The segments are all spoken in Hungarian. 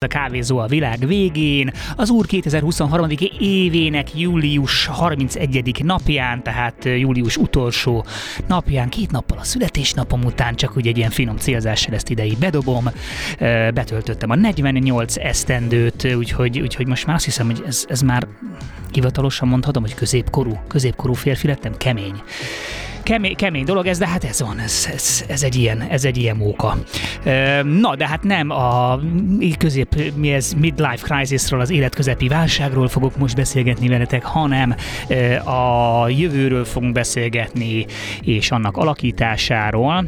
a kávézó a világ végén, az úr 2023. évének július 31. napján, tehát július utolsó napján, két nappal a születésnapom után, csak úgy egy ilyen finom célzással ezt idei bedobom. Betöltöttem a 48 esztendőt, úgyhogy, úgyhogy most már azt hiszem, hogy ez, ez már hivatalosan mondhatom, hogy középkorú, középkorú férfi lettem, kemény kemény, kemény dolog ez, de hát ez van, ez, ez, ez, egy, ilyen, ez egy ilyen móka. Na, de hát nem a közép, mi ez, midlife crisisról, az életközepi válságról fogok most beszélgetni veletek, hanem a jövőről fogunk beszélgetni, és annak alakításáról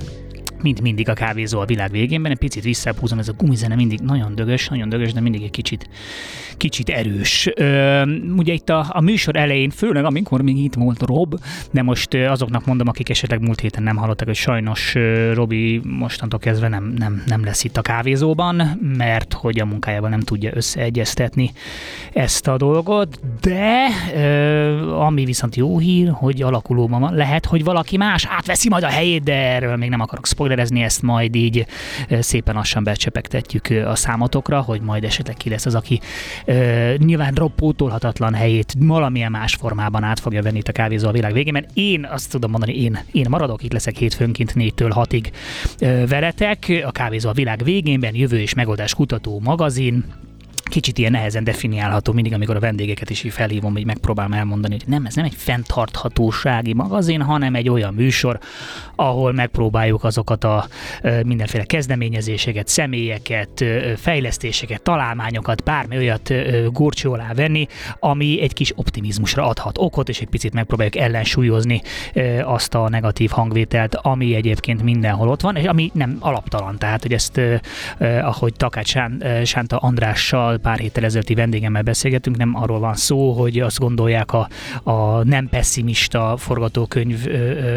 mint mindig a kávézó a világ végén, egy picit visszahúzom, ez a gumizene mindig nagyon dögös, nagyon dögös, de mindig egy kicsit, kicsit erős. Ö, ugye itt a, a műsor elején, főleg amikor még itt volt Rob, de most azoknak mondom, akik esetleg múlt héten nem hallottak, hogy sajnos Robi mostantól kezdve nem, nem, nem lesz itt a kávézóban, mert hogy a munkájával nem tudja összeegyeztetni ezt a dolgot, de ö, ami viszont jó hír, hogy alakulóban van, lehet, hogy valaki más átveszi majd a helyét, de erről még nem akarok spoilerezni, ezt majd így szépen lassan becsepegtetjük a számotokra, hogy majd esetleg ki lesz az, aki ö, nyilván roppótolhatatlan helyét valamilyen más formában át fogja venni itt a kávézó a világ végén, mert én azt tudom mondani, én, én maradok, itt leszek hétfőnként 4-től 6-ig veletek, a kávézó a világ végénben, jövő és megoldás kutató magazin, kicsit ilyen nehezen definiálható mindig, amikor a vendégeket is így felhívom, hogy megpróbálom elmondani, hogy nem, ez nem egy fenntarthatósági magazin, hanem egy olyan műsor, ahol megpróbáljuk azokat a mindenféle kezdeményezéseket, személyeket, fejlesztéseket, találmányokat, bármi olyat górcső alá venni, ami egy kis optimizmusra adhat okot, és egy picit megpróbáljuk ellensúlyozni azt a negatív hangvételt, ami egyébként mindenhol ott van, és ami nem alaptalan. Tehát, hogy ezt, ahogy Takács Sánta Andrással pár héttel ezelőtti vendégemmel beszélgetünk, nem arról van szó, hogy azt gondolják a, a nem pessimista forgatókönyv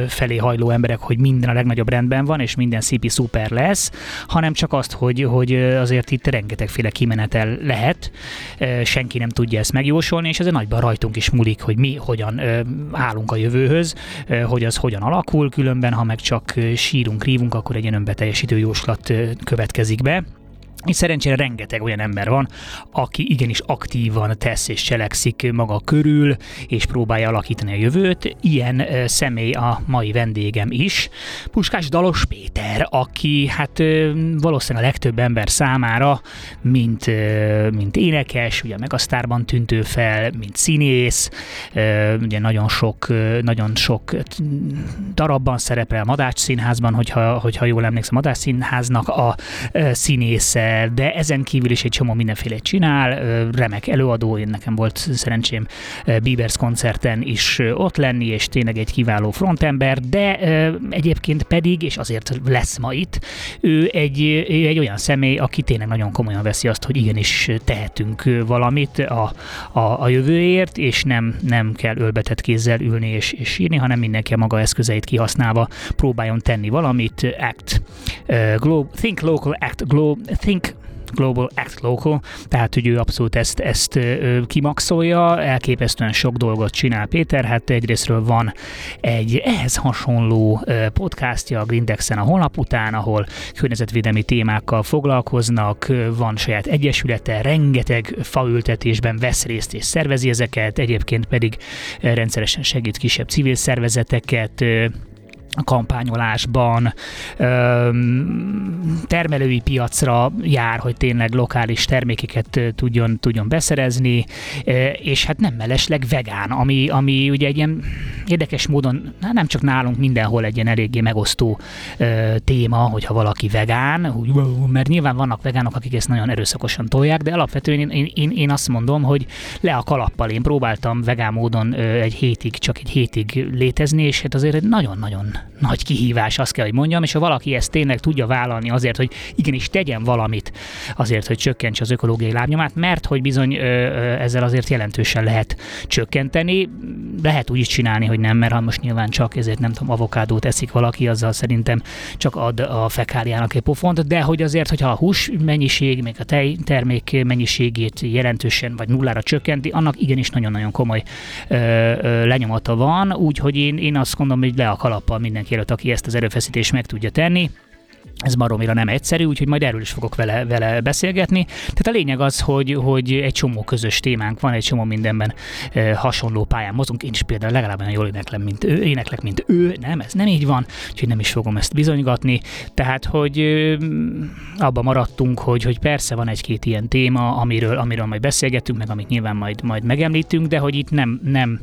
felé hajló emberek, hogy minden a legnagyobb rendben van, és minden szipi szuper lesz, hanem csak azt, hogy, hogy azért itt rengetegféle kimenetel lehet, senki nem tudja ezt megjósolni, és ez nagyban rajtunk is múlik, hogy mi hogyan állunk a jövőhöz, hogy az hogyan alakul, különben ha meg csak sírunk, rívunk, akkor egy ilyen önbeteljesítő jóslat következik be. És szerencsére rengeteg olyan ember van, aki igenis aktívan tesz és cselekszik maga körül, és próbálja alakítani a jövőt. Ilyen személy a mai vendégem is. Puskás Dalos Péter, aki hát valószínűleg a legtöbb ember számára, mint, mint énekes, ugye Megasztárban tűntő fel, mint színész, ugye nagyon sok, nagyon sok darabban szerepel a Madács Színházban, hogyha, hogyha jól emlékszem, a Madács Színháznak a színésze, de ezen kívül is egy csomó mindenféle csinál, remek előadó, én nekem volt szerencsém Bieber's koncerten is ott lenni, és tényleg egy kiváló frontember, de egyébként pedig, és azért lesz ma itt, ő egy, egy olyan személy, aki tényleg nagyon komolyan veszi azt, hogy igenis tehetünk valamit a, a, a jövőért, és nem, nem kell ölbetett kézzel ülni és, és írni, hanem mindenki a maga eszközeit kihasználva próbáljon tenni valamit, act, uh, globe, think local, act, globe, think Global Act Local, tehát hogy ő abszolút ezt, ezt kimaxolja, elképesztően sok dolgot csinál Péter, hát egyrésztről van egy ehhez hasonló podcastja a Grindexen a honlap után, ahol környezetvédelmi témákkal foglalkoznak, van saját egyesülete, rengeteg faültetésben vesz részt és szervezi ezeket, egyébként pedig rendszeresen segít kisebb civil szervezeteket, kampányolásban, termelői piacra jár, hogy tényleg lokális termékeket tudjon, tudjon beszerezni, és hát nem mellesleg vegán, ami, ami ugye egy ilyen érdekes módon, nem csak nálunk mindenhol egy ilyen eléggé megosztó téma, hogyha valaki vegán, mert nyilván vannak vegánok, akik ezt nagyon erőszakosan tolják, de alapvetően én, én, én azt mondom, hogy le a kalappal, én próbáltam vegán módon egy hétig, csak egy hétig létezni, és hát azért nagyon-nagyon nagy kihívás, azt kell, hogy mondjam, és ha valaki ezt tényleg tudja vállalni azért, hogy igenis tegyen valamit azért, hogy csökkentse az ökológiai lábnyomát, mert hogy bizony ezzel azért jelentősen lehet csökkenteni. Lehet úgy is csinálni, hogy nem, mert ha most nyilván csak ezért nem tudom, avokádót eszik valaki, azzal szerintem csak ad a fekáliának egy pofont, de hogy azért, hogyha a hús mennyiség, még a tej termék mennyiségét jelentősen vagy nullára csökkenti, annak igenis nagyon-nagyon komoly ö, ö, lenyomata van, úgyhogy én, én azt gondolom, hogy le a kalappal mindenki előtt, aki ezt az erőfeszítést meg tudja tenni ez maromira nem egyszerű, úgyhogy majd erről is fogok vele, vele beszélgetni. Tehát a lényeg az, hogy, hogy egy csomó közös témánk van, egy csomó mindenben e, hasonló pályán mozunk. Én is például legalább olyan jól éneklem, mint ő, éneklek, mint ő. Nem, ez nem így van, úgyhogy nem is fogom ezt bizonygatni. Tehát, hogy e, abba maradtunk, hogy, hogy persze van egy-két ilyen téma, amiről, amiről majd beszélgetünk, meg amit nyilván majd, majd megemlítünk, de hogy itt nem, nem,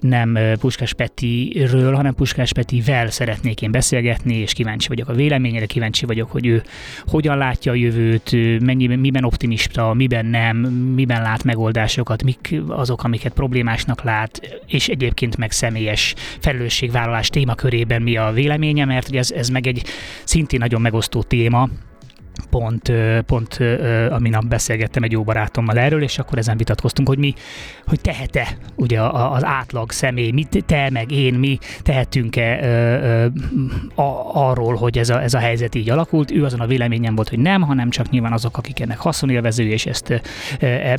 nem Puskás Petiről, hanem Puskás Petivel szeretnék én beszélgetni, és kíváncsi vagyok a véleményére, kíváncsi kíváncsi vagyok, hogy ő hogyan látja a jövőt, mennyi, miben optimista, miben nem, miben lát megoldásokat, mik azok, amiket problémásnak lát, és egyébként meg személyes felelősségvállalás témakörében mi a véleménye, mert ez, ez meg egy szintén nagyon megosztó téma, pont, pont a nap beszélgettem egy jó barátommal erről, és akkor ezen vitatkoztunk, hogy mi, hogy tehet-e ugye az átlag személy, mit te meg én, mi tehetünk-e arról, hogy ez a, ez a helyzet így alakult. Ő azon a véleményem volt, hogy nem, hanem csak nyilván azok, akik ennek haszonélvező, és ezt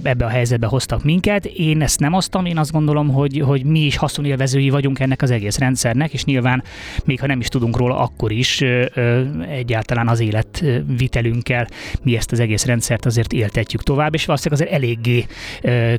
ebbe a helyzetbe hoztak minket. Én ezt nem osztam, én azt gondolom, hogy, hogy mi is haszonélvezői vagyunk ennek az egész rendszernek, és nyilván még ha nem is tudunk róla, akkor is egyáltalán az élet vitelünk kell, mi ezt az egész rendszert azért éltetjük tovább, és valószínűleg azért eléggé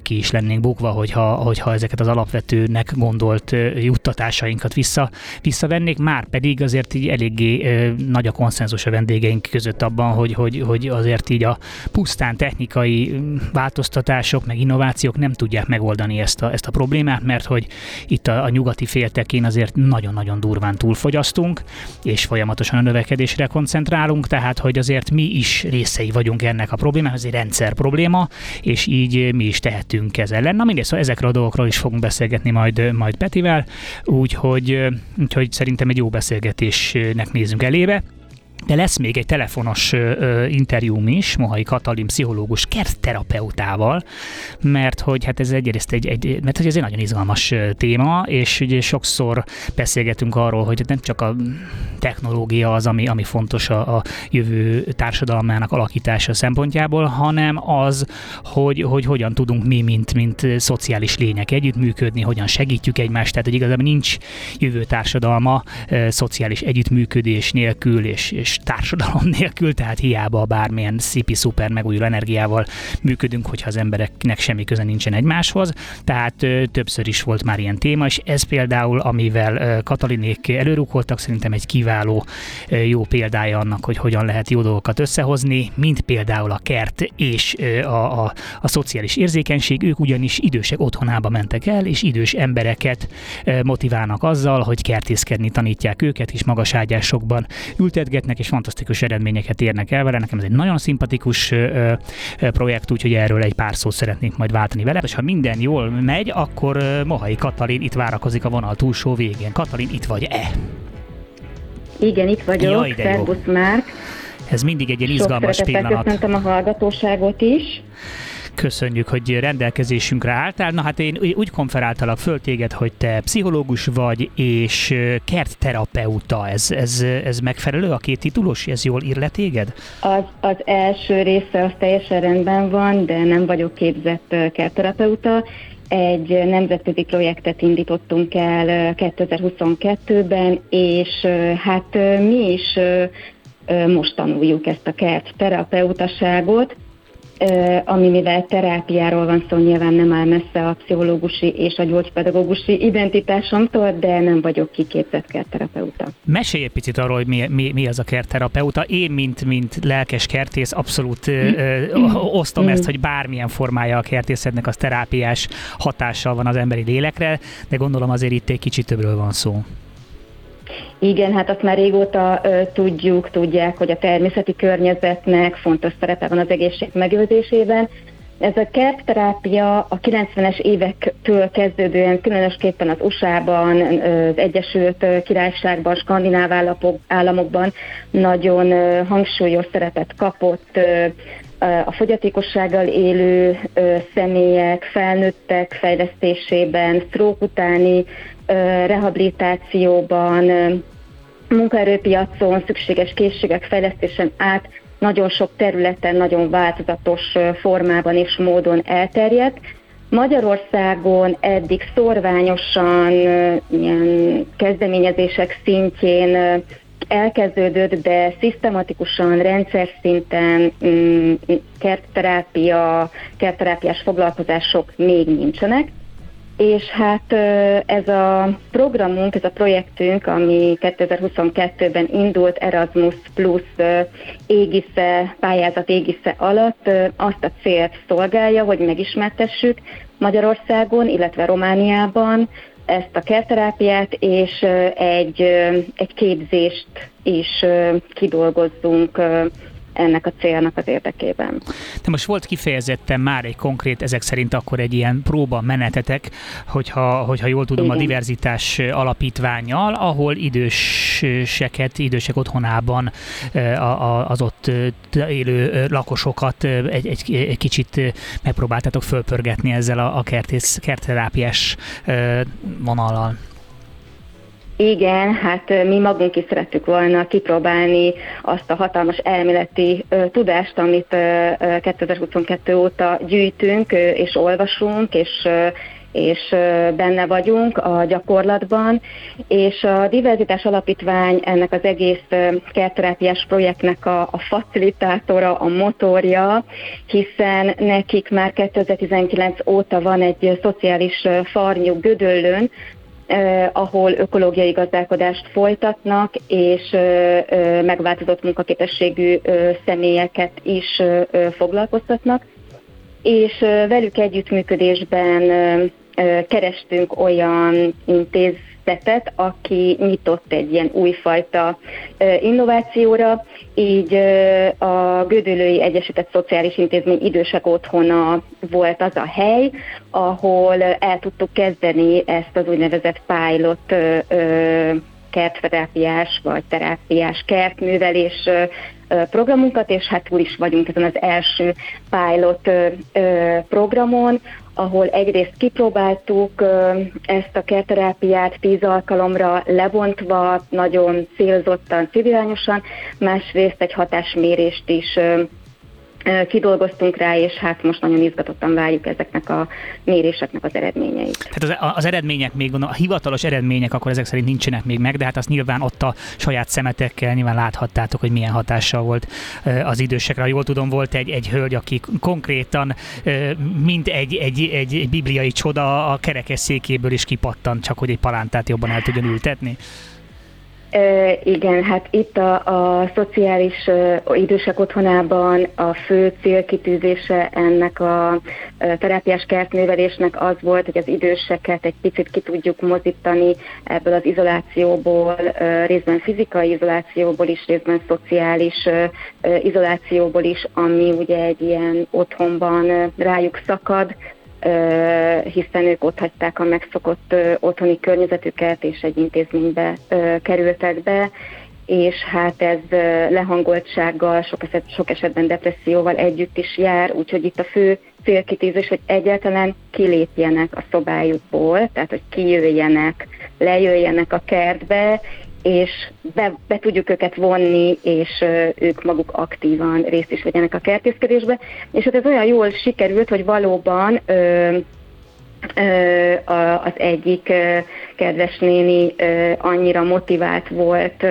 ki is lennénk bukva, hogyha, hogyha ezeket az alapvetőnek gondolt juttatásainkat vissza, visszavennék, már pedig azért így eléggé nagy a konszenzus a vendégeink között abban, hogy, hogy, hogy azért így a pusztán technikai változtatások, meg innovációk nem tudják megoldani ezt a, ezt a problémát, mert hogy itt a, a nyugati féltekén azért nagyon-nagyon durván túlfogyasztunk, és folyamatosan a növekedésre koncentrálunk, tehát hogy azért mi is részei vagyunk ennek a problémának, ez egy rendszer probléma, és így mi is tehetünk ez ellen. Na mindegy, szóval ezekről a dolgokról is fogunk beszélgetni majd, majd Petivel, úgyhogy, úgyhogy szerintem egy jó beszélgetésnek nézünk elébe. De lesz még egy telefonos interjúm is Mohai Katalin pszichológus kertterapeutával, mert hogy hát ez egyrészt egy, egy, mert hogy ez egy nagyon izgalmas téma, és ugye sokszor beszélgetünk arról, hogy nem csak a technológia az, ami, ami fontos a, a jövő társadalmának alakítása szempontjából, hanem az, hogy, hogy hogyan tudunk mi, mint, mint szociális lények együttműködni, hogyan segítjük egymást, tehát hogy igazából nincs jövő társadalma szociális együttműködés nélkül, és, és társadalom nélkül, tehát hiába bármilyen szipi szuper megújuló energiával működünk, hogyha az embereknek semmi köze nincsen egymáshoz. Tehát ö, többször is volt már ilyen téma, és ez például, amivel ö, Katalinék előrukoltak, szerintem egy kiváló ö, jó példája annak, hogy hogyan lehet jó dolgokat összehozni, mint például a kert és ö, a, a, a szociális érzékenység. Ők ugyanis idősek otthonába mentek el, és idős embereket ö, motiválnak azzal, hogy kertészkedni tanítják őket, és magas ágyásokban ültetgetnek, és fantasztikus eredményeket érnek el vele. Nekem ez egy nagyon szimpatikus ö, ö, projekt, úgyhogy erről egy pár szót szeretnék majd váltani vele. És ha minden jól megy, akkor ö, Mohai Katalin itt várakozik a vonal túlsó végén. Katalin, itt vagy-e? Igen, itt vagyok. Jaj, Szerbusz Márk. Ez mindig egy ilyen izgalmas pillanat. Köszöntöm a hallgatóságot is. Köszönjük, hogy rendelkezésünkre álltál. Na hát én úgy konferáltalak föl téged, hogy te pszichológus vagy, és kertterapeuta. Ez, ez, ez megfelelő a két titulus? Ez jól ír le téged? Az, az első része az teljesen rendben van, de nem vagyok képzett kertterapeuta. Egy nemzetközi projektet indítottunk el 2022-ben, és hát mi is most tanuljuk ezt a kert terapeutaságot, ami mivel terápiáról van szó, nyilván nem áll messze a pszichológusi és a gyógypedagógusi identitásomtól, de nem vagyok kiképzett kertterapeuta. Mesélj egy picit arról, hogy mi, mi, mi az a kertterapeuta. Én, mint, mint lelkes kertész, abszolút ö, ö, osztom ezt, hogy bármilyen formája a kertészetnek az terápiás hatással van az emberi lélekre, de gondolom azért itt egy kicsit többről van szó. Igen, hát azt már régóta ö, tudjuk, tudják, hogy a természeti környezetnek fontos szerepe van az egészség megőrzésében. Ez a kertterápia a 90-es évektől kezdődően, különösképpen az USA-ban, az Egyesült Királyságban, Skandináv államokban nagyon hangsúlyos szerepet kapott a fogyatékossággal élő személyek, felnőttek fejlesztésében, stroke utáni rehabilitációban, munkaerőpiacon szükséges készségek fejlesztésen át nagyon sok területen, nagyon változatos formában és módon elterjedt. Magyarországon eddig szorványosan ilyen kezdeményezések szintjén elkezdődött, de szisztematikusan, rendszer szinten mm, kertterápia, kertterápiás foglalkozások még nincsenek. És hát ez a programunk, ez a projektünk, ami 2022-ben indult Erasmus Plus égisze, pályázat égisze alatt azt a célt szolgálja, hogy megismertessük Magyarországon, illetve Romániában ezt a kerterápiát, és egy, egy képzést is kidolgozzunk ennek a célnak az érdekében. De most volt kifejezetten már egy konkrét, ezek szerint akkor egy ilyen próba menetetek, hogyha, hogyha jól tudom, Igen. a diverzitás alapítványjal, ahol időseket, idősek otthonában az ott élő lakosokat egy, egy, egy kicsit megpróbáltatok fölpörgetni ezzel a, a kertész, kertterápiás vonallal. Igen, hát mi magunk is szerettük volna kipróbálni azt a hatalmas elméleti uh, tudást, amit uh, 2022 óta gyűjtünk uh, és olvasunk, és uh, és benne vagyunk a gyakorlatban, és a Diverzitás Alapítvány ennek az egész kertterápiás projektnek a, a facilitátora, a motorja, hiszen nekik már 2019 óta van egy szociális farnyú Gödöllőn, eh, ahol ökológiai gazdálkodást folytatnak, és megváltozott munkaképességű személyeket is foglalkoztatnak, és velük együttműködésben kerestünk olyan intéz szetet, aki nyitott egy ilyen újfajta innovációra, így a Gödölői Egyesített Szociális Intézmény idősek otthona volt az a hely, ahol el tudtuk kezdeni ezt az úgynevezett pilot kertterápiás vagy terápiás kertművelés programunkat, és hát túl is vagyunk ezen az első pilot programon, ahol egyrészt kipróbáltuk ezt a kerterápiát tíz alkalomra lebontva, nagyon célzottan, civilányosan, másrészt egy hatásmérést is kidolgoztunk rá, és hát most nagyon izgatottan várjuk ezeknek a méréseknek az eredményeit. Tehát az, az eredmények még, a hivatalos eredmények akkor ezek szerint nincsenek még meg, de hát azt nyilván ott a saját szemetekkel nyilván láthattátok, hogy milyen hatással volt az idősekre. Ha jól tudom, volt egy, egy hölgy, aki konkrétan mint egy, egy, egy bibliai csoda a kerekesszékéből is kipattant, csak hogy egy palántát jobban el tudjon ültetni. Igen, hát itt a, a szociális idősek otthonában a fő célkitűzése ennek a terápiás kertművelésnek az volt, hogy az időseket egy picit ki tudjuk mozítani ebből az izolációból, részben fizikai izolációból is, részben szociális izolációból is, ami ugye egy ilyen otthonban rájuk szakad, hiszen ők ott hagyták a megszokott otthoni környezetüket, és egy intézménybe kerültek be, és hát ez lehangoltsággal, sok, eset, sok esetben depresszióval együtt is jár, úgyhogy itt a fő célkitűzés, hogy egyáltalán kilépjenek a szobájukból, tehát hogy kijöjjenek, lejöjjenek a kertbe, és be, be tudjuk őket vonni, és ők maguk aktívan részt is vegyenek a kertészkedésbe. És hát ez olyan jól sikerült, hogy valóban ö, az egyik kedves néni annyira motivált volt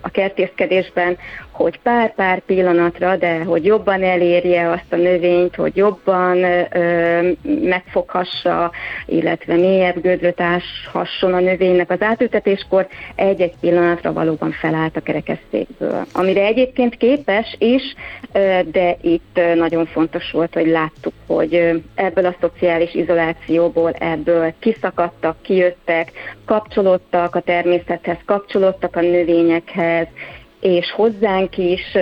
a kertészkedésben, hogy pár-pár pillanatra, de hogy jobban elérje azt a növényt, hogy jobban ö, megfoghassa, illetve mélyebb gödröt áshasson a növénynek az átültetéskor, egy-egy pillanatra valóban felállt a kerekesszékből. Amire egyébként képes is, ö, de itt nagyon fontos volt, hogy láttuk, hogy ebből a szociális izolációból, ebből kiszakadtak, kijöttek, kapcsolódtak a természethez, kapcsolódtak a növényekhez, és hozzánk is,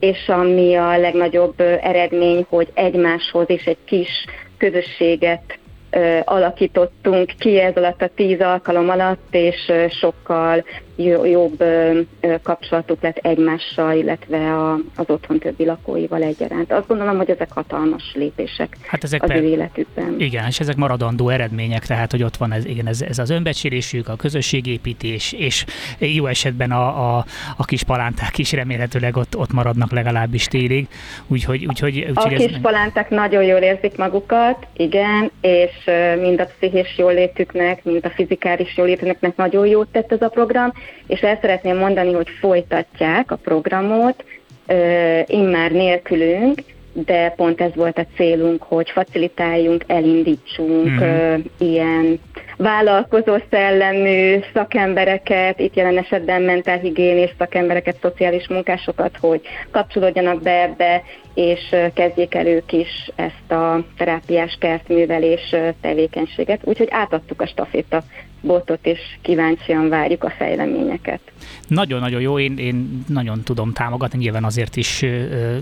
és ami a legnagyobb eredmény, hogy egymáshoz is egy kis közösséget alakítottunk ki ez alatt a tíz alkalom alatt, és sokkal jobb kapcsolatuk lett egymással, illetve az otthon többi lakóival egyaránt. Azt gondolom, hogy ezek hatalmas lépések hát ezek az per... ő életükben. Igen, és ezek maradandó eredmények, tehát hogy ott van ez, igen, ez, ez az önbecsülésük, a közösségépítés, és jó esetben a, a, a kis palánták is remélhetőleg ott, ott maradnak legalábbis télig. Úgyhogy, úgyhogy, úgyhogy a ez... kis palánták nagyon jól érzik magukat, igen, és mind a pszichés jólétüknek, mind a fizikális jólétüknek nagyon jót tett ez a program, és el szeretném mondani, hogy folytatják a programot, immár nélkülünk, de pont ez volt a célunk, hogy facilitáljunk, elindítsunk mm-hmm. ilyen vállalkozó szellemű szakembereket, itt jelen esetben mentálhigiénés szakembereket, szociális munkásokat, hogy kapcsolódjanak be ebbe, és kezdjék el ők is ezt a terápiás kertművelés tevékenységet. Úgyhogy átadtuk a staféta botot, és kíváncsian várjuk a fejleményeket. Nagyon-nagyon jó, én, én nagyon tudom támogatni, nyilván azért is ö,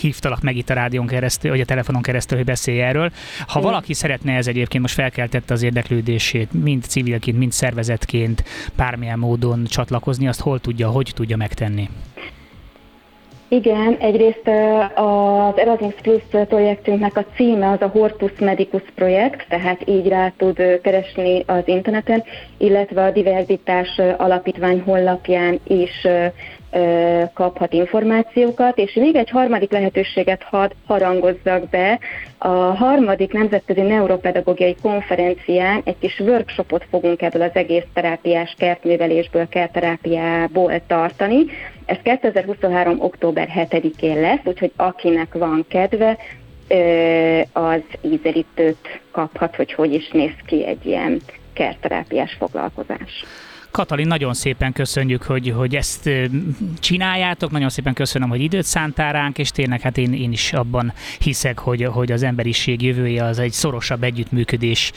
hívtalak meg itt a rádión keresztül, vagy a telefonon keresztül, hogy beszélj erről. Ha valaki szeretne ez egyébként, most felkeltette az érdeklődését, mind civilként, mind szervezetként bármilyen módon csatlakozni, azt hol tudja, hogy tudja megtenni? Igen, egyrészt az Erasmus Plus projektünknek a címe az a Hortus Medicus projekt, tehát így rá tud keresni az interneten, illetve a Diverzitás Alapítvány honlapján is kaphat információkat, és még egy harmadik lehetőséget had harangozzak be. A harmadik nemzetközi neuropedagógiai konferencián egy kis workshopot fogunk ebből az egész terápiás kertművelésből, kertterápiából tartani. Ez 2023. október 7-én lesz, úgyhogy akinek van kedve, az ízelítőt kaphat, hogy hogy is néz ki egy ilyen kertterápiás foglalkozás. Katalin, nagyon szépen köszönjük, hogy, hogy ezt csináljátok, nagyon szépen köszönöm, hogy időt szántál ránk, és tényleg hát én, én is abban hiszek, hogy, hogy az emberiség jövője az egy szorosabb együttműködés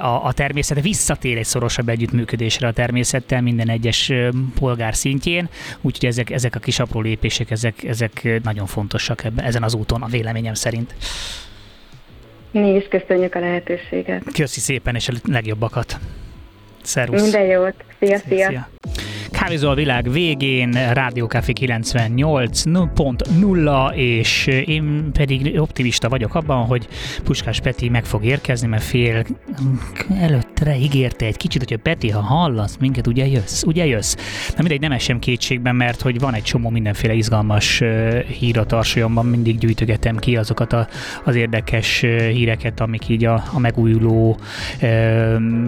a, a természet, visszatér egy szorosabb együttműködésre a természettel minden egyes polgár szintjén, úgyhogy ezek, ezek a kis apró lépések, ezek, ezek nagyon fontosak ebben, ezen az úton, a véleményem szerint. Mi is köszönjük a lehetőséget. Köszi szépen, és a legjobbakat. Szervusz. Minden jót. Szia, szia. szia. Kávézó a világ végén, Rádió Café 98.0, és én pedig optimista vagyok abban, hogy Puskás Peti meg fog érkezni, mert fél előttre ígérte egy kicsit, hogy Peti, ha hallasz minket, ugye jössz, ugye jössz. Na mindegy, nem esem kétségben, mert hogy van egy csomó mindenféle izgalmas hír a tarsolyomban, mindig gyűjtögetem ki azokat a, az érdekes híreket, amik így a, a megújuló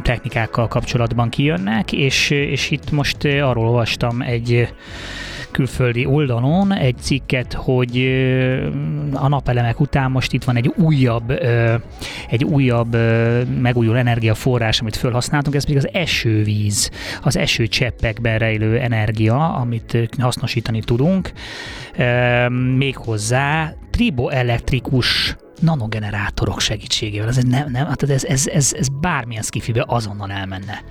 technikákkal kapcsolatban kijönnek, és, és itt most arról olvastam egy külföldi oldalon egy cikket, hogy a napelemek után most itt van egy újabb, egy újabb megújuló energiaforrás, amit felhasználtunk, ez pedig az esővíz, az esőcseppekben rejlő energia, amit hasznosítani tudunk, méghozzá triboelektrikus nanogenerátorok segítségével. Ez, nem, nem, hát ez, ez, ez, ez bármilyen skifibe azonnal elmenne.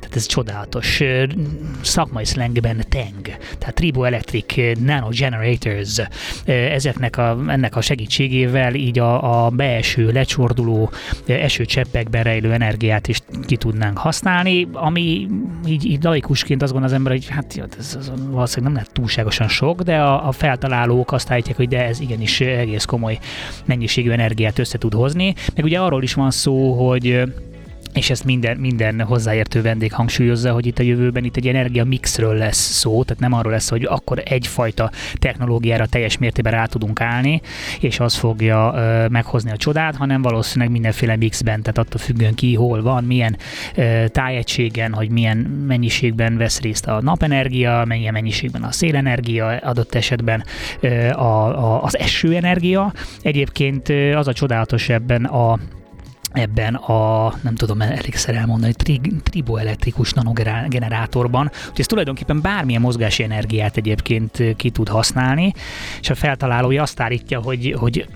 Tehát ez csodálatos. Szakmai szlengben TENG, tehát Triboelectric Nano Generators, ezeknek a, ennek a segítségével így a, a beeső, lecsorduló esőcseppekben rejlő energiát is ki tudnánk használni, ami így, így laikusként azt gondol az ember, hogy hát ez, ez valószínűleg nem lehet túlságosan sok, de a, a feltalálók azt állítják, hogy de ez igenis egész komoly mennyiség energiát össze tud hozni. Meg ugye arról is van szó, hogy és ezt minden, minden hozzáértő vendég hangsúlyozza, hogy itt a jövőben itt egy energia mixről lesz szó, tehát nem arról lesz, hogy akkor egyfajta technológiára teljes mértékben rá tudunk állni, és az fogja ö, meghozni a csodát, hanem valószínűleg mindenféle mixben, tehát attól függően ki hol van, milyen ö, tájegységen, hogy milyen mennyiségben vesz részt a napenergia, milyen mennyiségben a szélenergia, adott esetben ö, a, a, az esőenergia. Egyébként az a csodálatos ebben a ebben a, nem tudom elégszer elmondani, tri, triboelektrikus nanogenerátorban, hogy ez tulajdonképpen bármilyen mozgási energiát egyébként ki tud használni, és a feltalálója azt állítja, hogy, hogy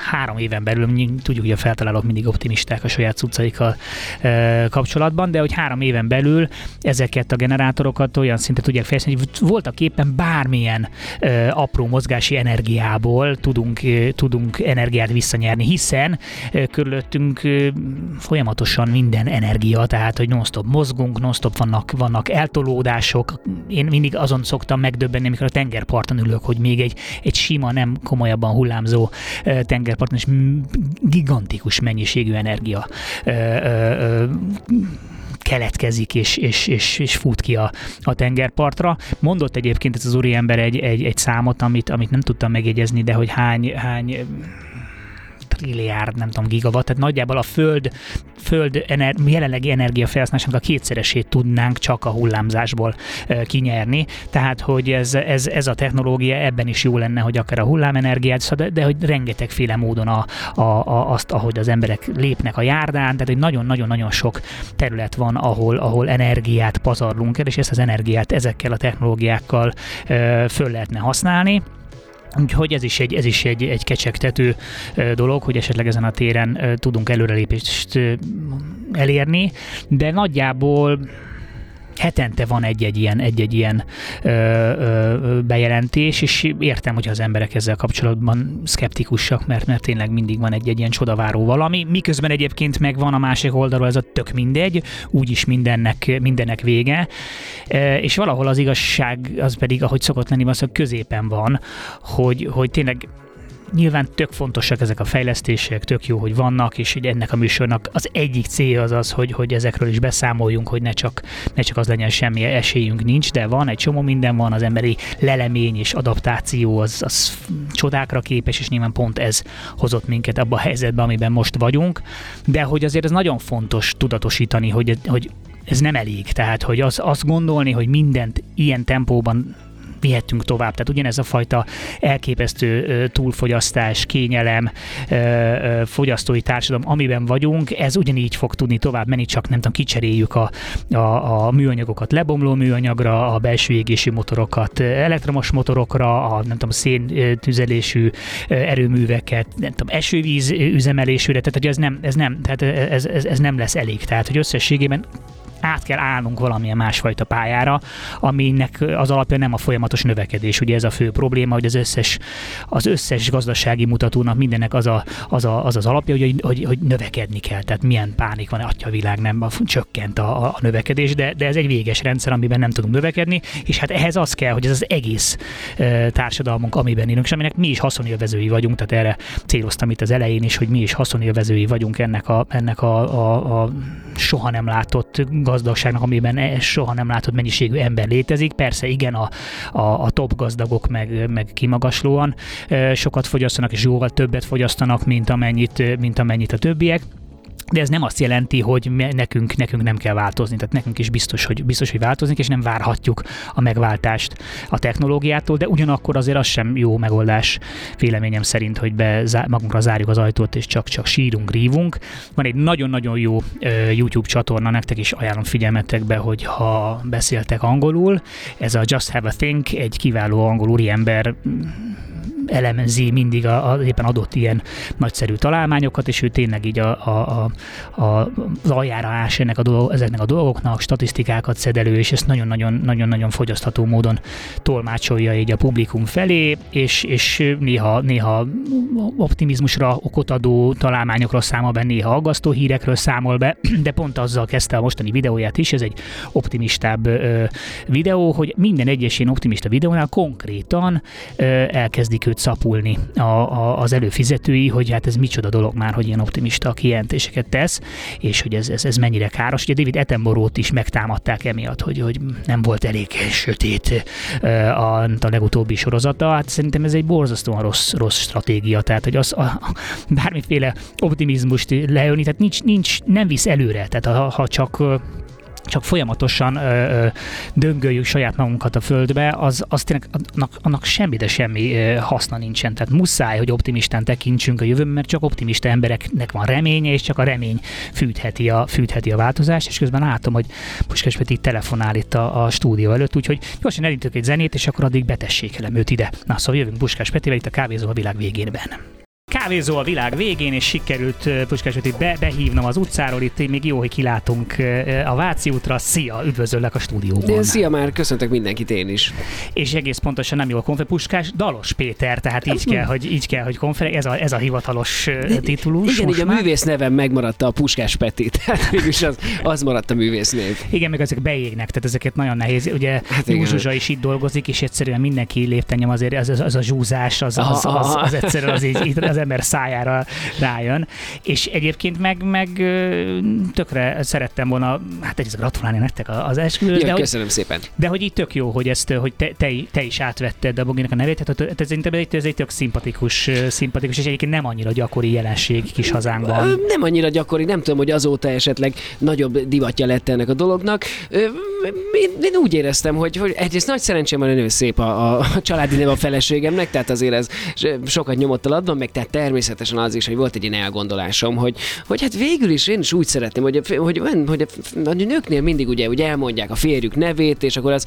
három éven belül, tudjuk, hogy a feltalálók mindig optimisták a saját cuccaikkal e, kapcsolatban, de hogy három éven belül ezeket a generátorokat olyan szinten tudják fejleszteni, hogy voltak éppen bármilyen e, apró mozgási energiából tudunk, e, tudunk energiát visszanyerni, hiszen e, körülöttünk e, folyamatosan minden energia, tehát hogy non-stop mozgunk, non-stop vannak, vannak eltolódások. Én mindig azon szoktam megdöbbenni, amikor a tengerparton ülök, hogy még egy, egy sima, nem komolyabban hullámzó tenger tengerparton, és gigantikus mennyiségű energia ö, ö, keletkezik és, és, és, és fut ki a, a tengerpartra. Mondott egyébként ez az úriember egy, egy, egy számot, amit, amit nem tudtam megjegyezni, de hogy hány, hány trilliárd, nem tudom, gigawatt, tehát nagyjából a Föld, föld ener, jelenlegi energiafelhasználásnak a kétszeresét tudnánk csak a hullámzásból kinyerni. Tehát, hogy ez, ez, ez a technológia ebben is jó lenne, hogy akár a hullámenergiát, de, de hogy rengetegféle módon a, a, a, azt, ahogy az emberek lépnek a járdán, tehát hogy nagyon-nagyon-nagyon sok terület van, ahol, ahol energiát pazarlunk el, és ezt az energiát ezekkel a technológiákkal ö, föl lehetne használni. Úgyhogy ez is egy, ez is egy, egy kecsegtető dolog, hogy esetleg ezen a téren tudunk előrelépést elérni, de nagyjából hetente van egy-egy ilyen, egy-egy ilyen ö, ö, bejelentés, és értem, hogy az emberek ezzel kapcsolatban szkeptikusak, mert, mert tényleg mindig van egy-egy ilyen csodaváró valami, miközben egyébként meg van a másik oldalról ez a tök mindegy, úgyis mindennek, mindennek vége, e, és valahol az igazság az pedig, ahogy szokott lenni, az, hogy középen van, hogy, hogy tényleg Nyilván tök fontosak ezek a fejlesztések, tök jó, hogy vannak, és hogy ennek a műsornak az egyik célja az az, hogy, hogy ezekről is beszámoljunk, hogy ne csak, ne csak az legyen semmi esélyünk nincs, de van, egy csomó minden van, az emberi lelemény és adaptáció az, az csodákra képes, és nyilván pont ez hozott minket abba a helyzetbe, amiben most vagyunk, de hogy azért ez nagyon fontos tudatosítani, hogy, hogy ez nem elég. Tehát, hogy az, azt gondolni, hogy mindent ilyen tempóban vihetünk tovább. Tehát ugyanez a fajta elképesztő túlfogyasztás, kényelem, fogyasztói társadalom, amiben vagyunk, ez ugyanígy fog tudni tovább menni, csak nem tudom, kicseréljük a, a, a műanyagokat lebomló műanyagra, a belső égési motorokat elektromos motorokra, a nem tudom, szén tüzelésű erőműveket, nem tudom, esővíz üzemelésűre, tehát hogy ez nem, ez nem, tehát ez, ez, ez nem lesz elég. Tehát, hogy összességében át kell állnunk valamilyen másfajta pályára, aminek az alapja nem a folyamatos növekedés. Ugye ez a fő probléma, hogy az összes, az összes gazdasági mutatónak mindennek az a, az, a, az, az alapja, hogy, hogy, hogy növekedni kell. Tehát milyen pánik van, atya világ nem csökkent a, a növekedés, de, de ez egy véges rendszer, amiben nem tudunk növekedni, és hát ehhez az kell, hogy ez az egész e, társadalmunk, amiben élünk, és aminek mi is haszonélvezői vagyunk, tehát erre céloztam itt az elején is, hogy mi is haszonélvezői vagyunk ennek a, ennek a, a, a soha nem látott gazdagságnak, amiben e- soha nem látott mennyiségű ember létezik. Persze igen, a, a, a top gazdagok meg, meg kimagaslóan sokat fogyasztanak, és jóval többet fogyasztanak, mint amennyit, mint amennyit a többiek de ez nem azt jelenti, hogy nekünk, nekünk nem kell változni, tehát nekünk is biztos, hogy, biztos, hogy változni, és nem várhatjuk a megváltást a technológiától, de ugyanakkor azért az sem jó megoldás véleményem szerint, hogy be, magunkra zárjuk az ajtót, és csak-csak sírunk, rívunk. Van egy nagyon-nagyon jó YouTube csatorna, nektek is ajánlom figyelmetekbe, hogy ha beszéltek angolul, ez a Just Have a Think, egy kiváló angol úriember elemzi mindig a, a, éppen adott ilyen nagyszerű találmányokat, és ő tényleg így a, a, a, a, az aljára ás ennek a dolog, ezeknek a dolgoknak, statisztikákat szed elő, és ezt nagyon-nagyon fogyasztható módon tolmácsolja így a publikum felé, és, és néha, néha optimizmusra okot adó találmányokról számol be, néha aggasztó hírekről számol be, de pont azzal kezdte a mostani videóját is, ez egy optimistább ö, videó, hogy minden egyes ilyen optimista videónál konkrétan ö, elkezdik őt szapulni a, a, az előfizetői, hogy hát ez micsoda dolog már, hogy ilyen optimista kijelentéseket tesz, és hogy ez, ez, ez mennyire káros. Ugye David Attenborough-t is megtámadták emiatt, hogy, hogy nem volt elég sötét a, a legutóbbi sorozata. Hát szerintem ez egy borzasztóan rossz, rossz stratégia, tehát hogy az a, bármiféle optimizmust leölni, tehát nincs, nincs, nem visz előre, tehát ha, ha csak csak folyamatosan ö, ö, döngöljük saját magunkat a földbe, az, az tényleg annak, annak semmi, de semmi ö, haszna nincsen. Tehát muszáj, hogy optimistán tekintsünk a jövőben, mert csak optimista embereknek van reménye, és csak a remény fűtheti a, fűtheti a változást, és közben látom, hogy Puskás Peti telefonál itt a, a stúdió előtt, úgyhogy gyorsan elintök egy zenét, és akkor addig betessékelem őt ide. Na szóval jövünk Puskás Petivel itt a kávézó a világ végénben kávézó a világ végén, és sikerült Puskás be, behívnom az utcáról, itt még jó, hogy kilátunk a Váci útra. Szia, üdvözöllek a stúdióban. De szia már, köszöntök mindenkit én is. És egész pontosan nem jó a konfer Puskás, Dalos Péter, tehát így kell, hogy, így kell, hogy konfer, ez a, ez a hivatalos titulus. Igen, igen, a művész nevem megmaradt a Puskás Peti, tehát mégis az, az maradt a művész név. Igen, meg ezek beégnek, tehát ezeket nagyon nehéz. Ugye hát Zsuzsa is itt dolgozik, és egyszerűen mindenki lépten nyom azért, az, az, az a zsúzás, az, az, az, az, az egyszerűen az, így, az ember szájára rájön. És egyébként meg, meg tökre szerettem volna, hát egyrészt gratulálni nektek az esküvőhöz. de köszönöm hogy, szépen. De hogy így tök jó, hogy ezt, hogy te, te, te is átvetted a Boginak a nevét, tehát ez, ez, egy tök szimpatikus, szimpatikus, és egyébként nem annyira gyakori jelenség kis hazánkban. Nem annyira gyakori, nem tudom, hogy azóta esetleg nagyobb divatja lett ennek a dolognak. Én, én úgy éreztem, hogy, hogy egyrészt nagy szerencsém van, hogy szép a, a családi neve a feleségemnek, tehát azért ez sokat nyomott a ladban, meg tehát természetesen az is, hogy volt egy ilyen elgondolásom, hogy, hogy hát végül is én is úgy szeretném, hogy, hogy, hogy, hogy, hogy a nőknél mindig ugye, ugye elmondják a férjük nevét, és akkor az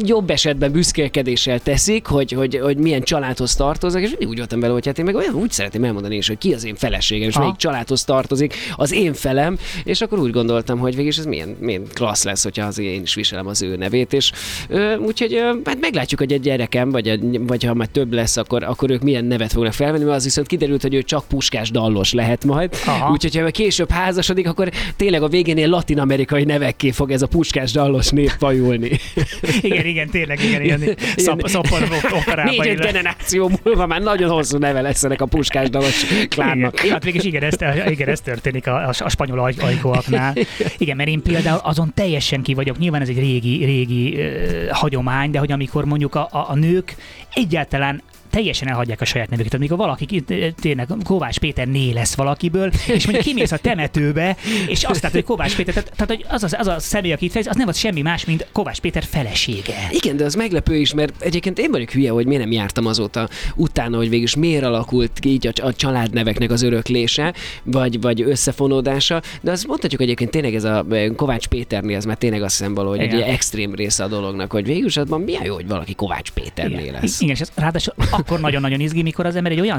jobb esetben büszkélkedéssel teszik, hogy, hogy, hogy milyen családhoz tartoznak, és mindig úgy voltam vele, hogy hát én meg olyan úgy szeretném elmondani is, hogy ki az én feleségem, és ha. melyik családhoz tartozik az én felem, és akkor úgy gondoltam, hogy végig ez milyen, milyen klassz lesz, hogyha az én is viselem az ő nevét, és ö, úgyhogy ö, hát meglátjuk, hogy egy gyerekem, vagy, vagy ha már több lesz, akkor, akkor ők milyen nevet fognak felvenni, mert az viszont kiderült, hogy ő csak puskás dallos lehet majd. Úgyhogy ha később házasodik, akkor tényleg a végén ilyen latin-amerikai nevekké fog ez a puskás dallos név fajulni. igen, igen, tényleg, igen, ilyen szap, szappan operában. Négy-öt generáció múlva már nagyon hosszú neve lesz ennek a puskás dallos klánnak. Igen, hát végig igen, ez, igen, ez történik a, a, a spanyol aj, ajkóaknál. Igen, mert én például azon teljesen ki vagyok. Nyilván ez egy régi, régi uh, hagyomány, de hogy amikor mondjuk a, a, a nők egyáltalán teljesen elhagyják a saját nevüket. Amikor valaki tényleg Kovács Péter né lesz valakiből, és mondjuk kimész a temetőbe, és azt látod, hogy Kovács Péter, tehát, tehát hogy az, az, az a személy, aki fejez, az nem az semmi más, mint Kovács Péter felesége. Igen, de az meglepő is, mert egyébként én vagyok hülye, hogy miért nem jártam azóta utána, hogy végül miért alakult így a, a családneveknek az öröklése, vagy, vagy összefonódása, de azt mondhatjuk egyébként tényleg ez a Kovács Péternél, ez már tényleg azt hiszem valahogy egy extrém része a dolognak, hogy végül is azban milyen jó, hogy valaki Kovács Péternél lesz. Igen, és ez ráadásul akkor nagyon-nagyon izgi, mikor az ember egy olyan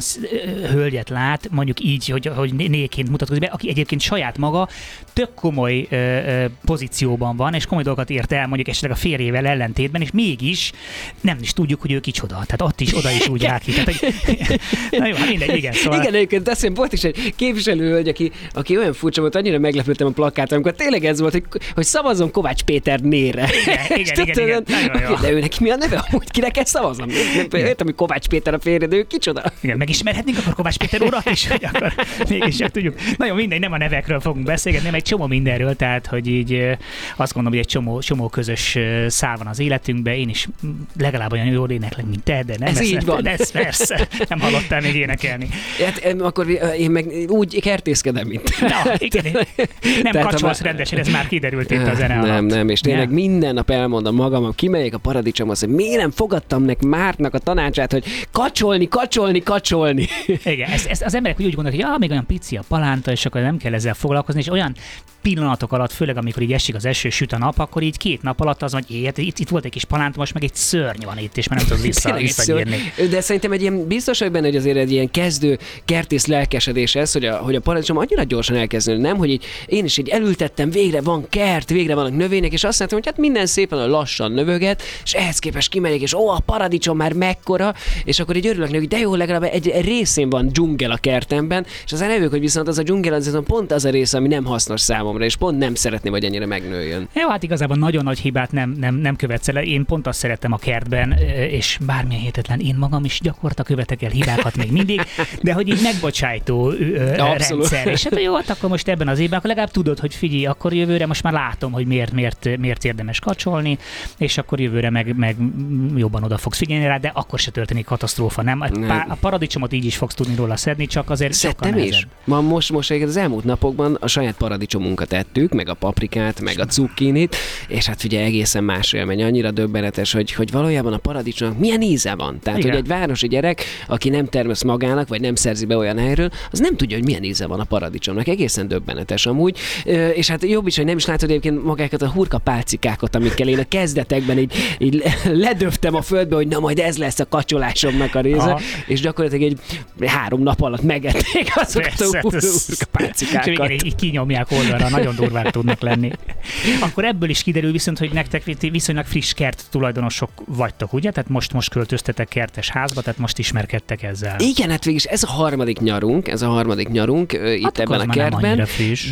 hölgyet lát, mondjuk így, hogy, hogy néként mutatkozik be, aki egyébként saját maga tök komoly ö, ö, pozícióban van, és komoly dolgokat ért el mondjuk esetleg a férjével ellentétben, és mégis nem is tudjuk, hogy ő kicsoda. Tehát ott is, oda is úgy áll ki. Tehát, hogy, na jó, hát mindegy, igen. Szóval... Igen, egyébként eszem, volt is egy képviselő, aki, aki olyan furcsa volt, annyira meglepődtem a plakát, amikor tényleg ez volt, hogy, hogy szavazom Kovács Péter nére. Igen, igen, igen, igen, igen. De őnek mi a neve? Hogy kinek kell szavaznom? Értem, hogy Kovács Péter a férje, de ő kicsoda? Igen, megismerhetnénk akkor Kovács Péter urat is, hogy akkor mégis csak tudjuk. Nagyon mindegy, nem a nevekről fogunk beszélgetni, hanem egy csomó mindenről, tehát hogy így azt gondolom, hogy egy csomó, csomó közös szál van az életünkben. Én is legalább olyan jól éneklek, mint te, de nem ez így van. Ez persze, nem hallottál még énekelni. Hát, akkor én meg úgy kertészkedem, mint Na, igen, nem Tehát kacsolsz rendesen, ez már kiderült itt a zene Nem, alatt. nem, és tényleg nem. minden nap elmondom magam, kimegyek a paradicsomhoz, hogy miért nem fogadtam nek Mártnak a tanácsát, hogy kacsolni, kacsolni, kacsolni. Igen, ezt, ezt az emberek úgy gondolják, hogy ja, még olyan pici a palánta, és akkor nem kell ezzel foglalkozni, és olyan pillanatok alatt, főleg amikor így esik az eső, süt a nap, akkor így két nap alatt az, hogy éjjel, itt, itt volt egy kis palánt, most meg egy szörny van itt, és már nem tudod vissza, visszagyírni. De szerintem egy ilyen biztos vagy benne, hogy azért egy ilyen kezdő kertész lelkesedés ez, hogy a, hogy a paradicsom annyira gyorsan elkezdő, nem, hogy így, én is így elültettem, végre van kert, végre vannak növények, és azt mondtam, hogy hát minden szépen a lassan növöget, és ehhez képest kimegyek, és ó, a paradicsom már mekkora, és akkor így örülök neki, hogy de jó, legalább egy részén van dzsungel a kertemben, és az elevők, hogy viszont az a dzsungel az pont az a része, ami nem hasznos számomra, és pont nem szeretném, hogy ennyire megnőjön. Jó, hát igazából nagyon nagy hibát nem, nem, nem követsz el. Én pont azt szerettem a kertben, és bármilyen hétetlen én magam is gyakorta követek el hibákat még mindig, de hogy így megbocsájtó rendszer. És hát jó, hát akkor most ebben az évben, akkor legalább tudod, hogy figyelj, akkor jövőre most már látom, hogy miért, miért, miért érdemes kacsolni, és akkor jövőre meg, meg jobban oda fogsz figyelni rá, de akkor se történik katasztrófa, nem? nem. A paradicsomot így is fogsz tudni róla szedni, csak azért Szedtem is. Ma most, most az elmúlt napokban a saját paradicsomunkat tettük, meg a paprikát, meg a cukkinit, és hát ugye egészen más élmény, annyira döbbenetes, hogy, hogy valójában a paradicsomnak milyen íze van. Tehát, Igen. hogy egy városi gyerek, aki nem termesz magának, vagy nem szerzi be olyan helyről, az nem tudja, hogy milyen íze van a paradicsomnak. Egészen döbbenetes amúgy. És hát jobb is, hogy nem is látod egyébként magákat a hurka pálcikákat, amikkel én a kezdetekben így, így ledöftem a földbe, hogy na majd ez lesz a kacsolásomnak a része, Aha. és gyakorlatilag egy három nap alatt megették azokat Persze, a hurka pálcikákat. És így kinyomják oldalra, nagyon durvák tudnak lenni. Akkor ebből is kiderül viszont, hogy nektek viszonylag friss kert tulajdonosok vagytok, ugye? Tehát most most költöztetek kertes házba, tehát most ismerkedtek ezzel. Igen, hát végig ez a harmadik nyarunk, ez a harmadik nyarunk uh, itt hát ebben a kertben.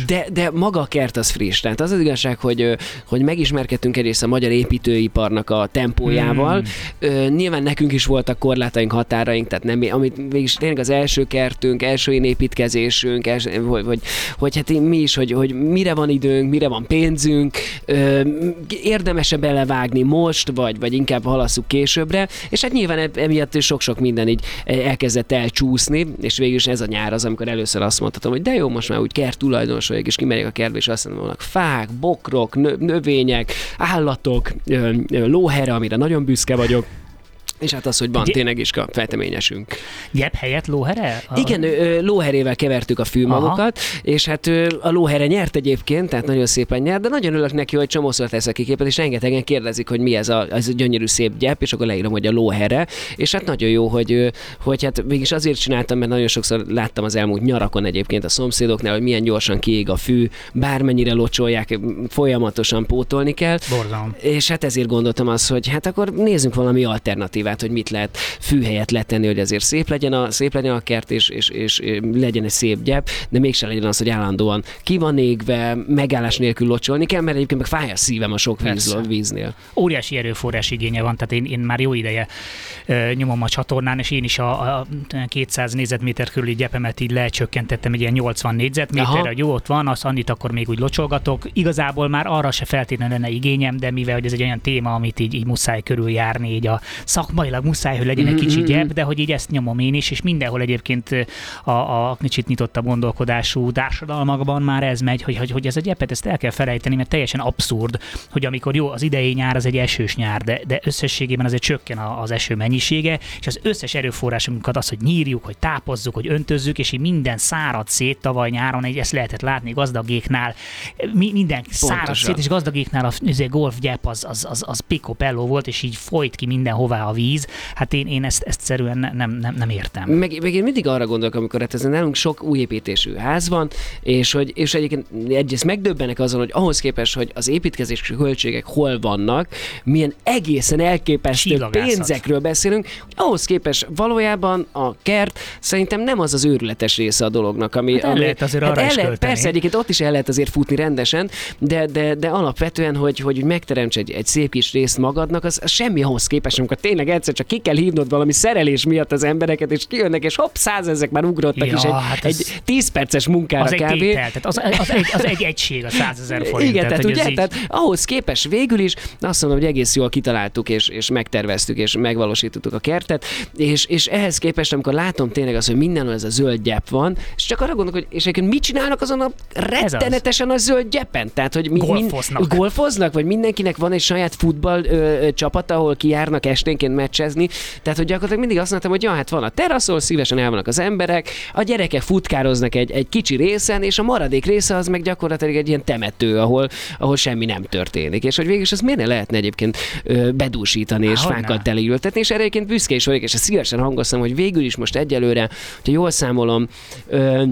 De, de maga a kert az friss. Tehát az az igazság, hogy, hogy megismerkedtünk egyrészt a magyar építőiparnak a tempójával. Hmm. Nyilván nekünk is voltak korlát korlátaink, határaink, tehát nem, amit végig tényleg az első kertünk, első én építkezésünk, első, hogy, hogy, hogy hát mi is, hogy, hogy mire van időnk, mire van pénzünk, érdemese belevágni most, vagy, vagy inkább halasszuk későbbre, és hát nyilván emiatt sok-sok minden így elkezdett elcsúszni, és végül is ez a nyár az, amikor először azt mondhatom, hogy de jó, most már úgy kert tulajdonos vagyok, és kimegyek a kertbe, és azt mondom, hogy fák, bokrok, növények, állatok, lóhere, amire nagyon büszke vagyok. És hát az, hogy van Gy- tényleg is a fejteményesünk. Gyep helyett lóhere? A... Igen, lóherével kevertük a fűmagokat, Aha. és hát a lóhere nyert egyébként, tehát nagyon szépen nyert, de nagyon örülök neki, hogy csomószor teszek ki képet, és rengetegen kérdezik, hogy mi ez a, ez a gyönyörű szép gyep, és akkor leírom, hogy a lóhere, és hát nagyon jó, hogy, hogy hát mégis azért csináltam, mert nagyon sokszor láttam az elmúlt nyarakon egyébként a szomszédoknál, hogy milyen gyorsan kiég a fű, bármennyire locsolják, folyamatosan pótolni kell. Borzalom. És hát ezért gondoltam azt, hogy hát akkor nézzünk valami alternatívát alternatívát, hogy mit lehet fűhelyet letenni, hogy azért szép legyen a, szép legyen a kert, és, és, és legyen egy szép gyep, de mégsem legyen az, hogy állandóan ki van égve, megállás nélkül locsolni kell, mert egyébként meg fáj a szívem a sok víz, víznél. Óriási erőforrás igénye van, tehát én, én már jó ideje nyomom a csatornán, és én is a, a 200 négyzetméter körüli gyepemet így lecsökkentettem egy ilyen 80 négyzetméterre, hogy jó, ott van, az annyit akkor még úgy locsolgatok. Igazából már arra se feltétlenül lenne igényem, de mivel hogy ez egy olyan téma, amit így, így muszáj körüljárni, így a szakma szakmailag muszáj, hogy legyen egy mm-hmm. kicsi gyep, de hogy így ezt nyomom én is, és mindenhol egyébként a, a kicsit nyitottabb gondolkodású társadalmakban már ez megy, hogy, hogy, hogy ez a gyepet ezt el kell felejteni, mert teljesen abszurd, hogy amikor jó, az idei nyár az egy esős nyár, de, de összességében azért csökken az eső mennyisége, és az összes erőforrásunkat az, hogy nyírjuk, hogy tápozzuk, hogy öntözzük, és így minden szárad szét tavaly nyáron, egy ezt lehetett látni gazdagéknál, mi, minden szárad szét, és gazdagéknál a golfgyep az, az, az, az picopello volt, és így folyt ki mindenhová a víz, víz. Hát én, én ezt, ezt szerűen nem, nem, nem értem. Meg, meg, én mindig arra gondolok, amikor hát ezen nálunk sok új építésű ház van, és hogy és egyébként egyrészt megdöbbenek azon, hogy ahhoz képest, hogy az építkezési költségek hol vannak, milyen egészen elképesztő pénzekről beszélünk, ahhoz képest valójában a kert szerintem nem az az őrületes része a dolognak, ami... Hát el ami, lehet azért hát arra el lehet, Persze, egyébként ott is el lehet azért futni rendesen, de, de, de alapvetően, hogy, hogy megteremts egy, egy szép kis részt magadnak, az, az semmi ahhoz képest, amikor tényleg egyszer csak ki kell hívnod valami szerelés miatt az embereket, és kijönnek, és hopp, százezek már ugrottak ja, is egy, hát egy 10 perces munkára az kb. Egy tehát az, az, egy, az egy egység a százezer forint. Igen, tehát, ugye, így... tehát ahhoz képes végül is, azt mondom, hogy egész jól kitaláltuk, és, és megterveztük, és megvalósítottuk a kertet, és, és ehhez képest, amikor látom tényleg az, hogy mindenhol ez a zöld gyep van, és csak arra gondolok, hogy és egyébként mit csinálnak azon a rettenetesen a zöld gyepen? Tehát, hogy mi, golfoznak. Min, golfoznak, vagy mindenkinek van egy saját futball ö, ö, csapat, ahol kijárnak esténként meccsezni, tehát, hogy gyakorlatilag mindig azt mondtam, hogy ja, hát van a teraszol, szívesen el vannak az emberek, a gyerekek futkároznak egy, egy kicsi részen, és a maradék része az meg gyakorlatilag egy ilyen temető, ahol, ahol semmi nem történik. És hogy végül is ezt miért ne lehetne egyébként ö, bedúsítani Há, és fákkal teleültetni, és erre egyébként büszke is vagyok, és ezt szívesen hangoztam, hogy végül is most egyelőre, hogyha jól számolom, ö,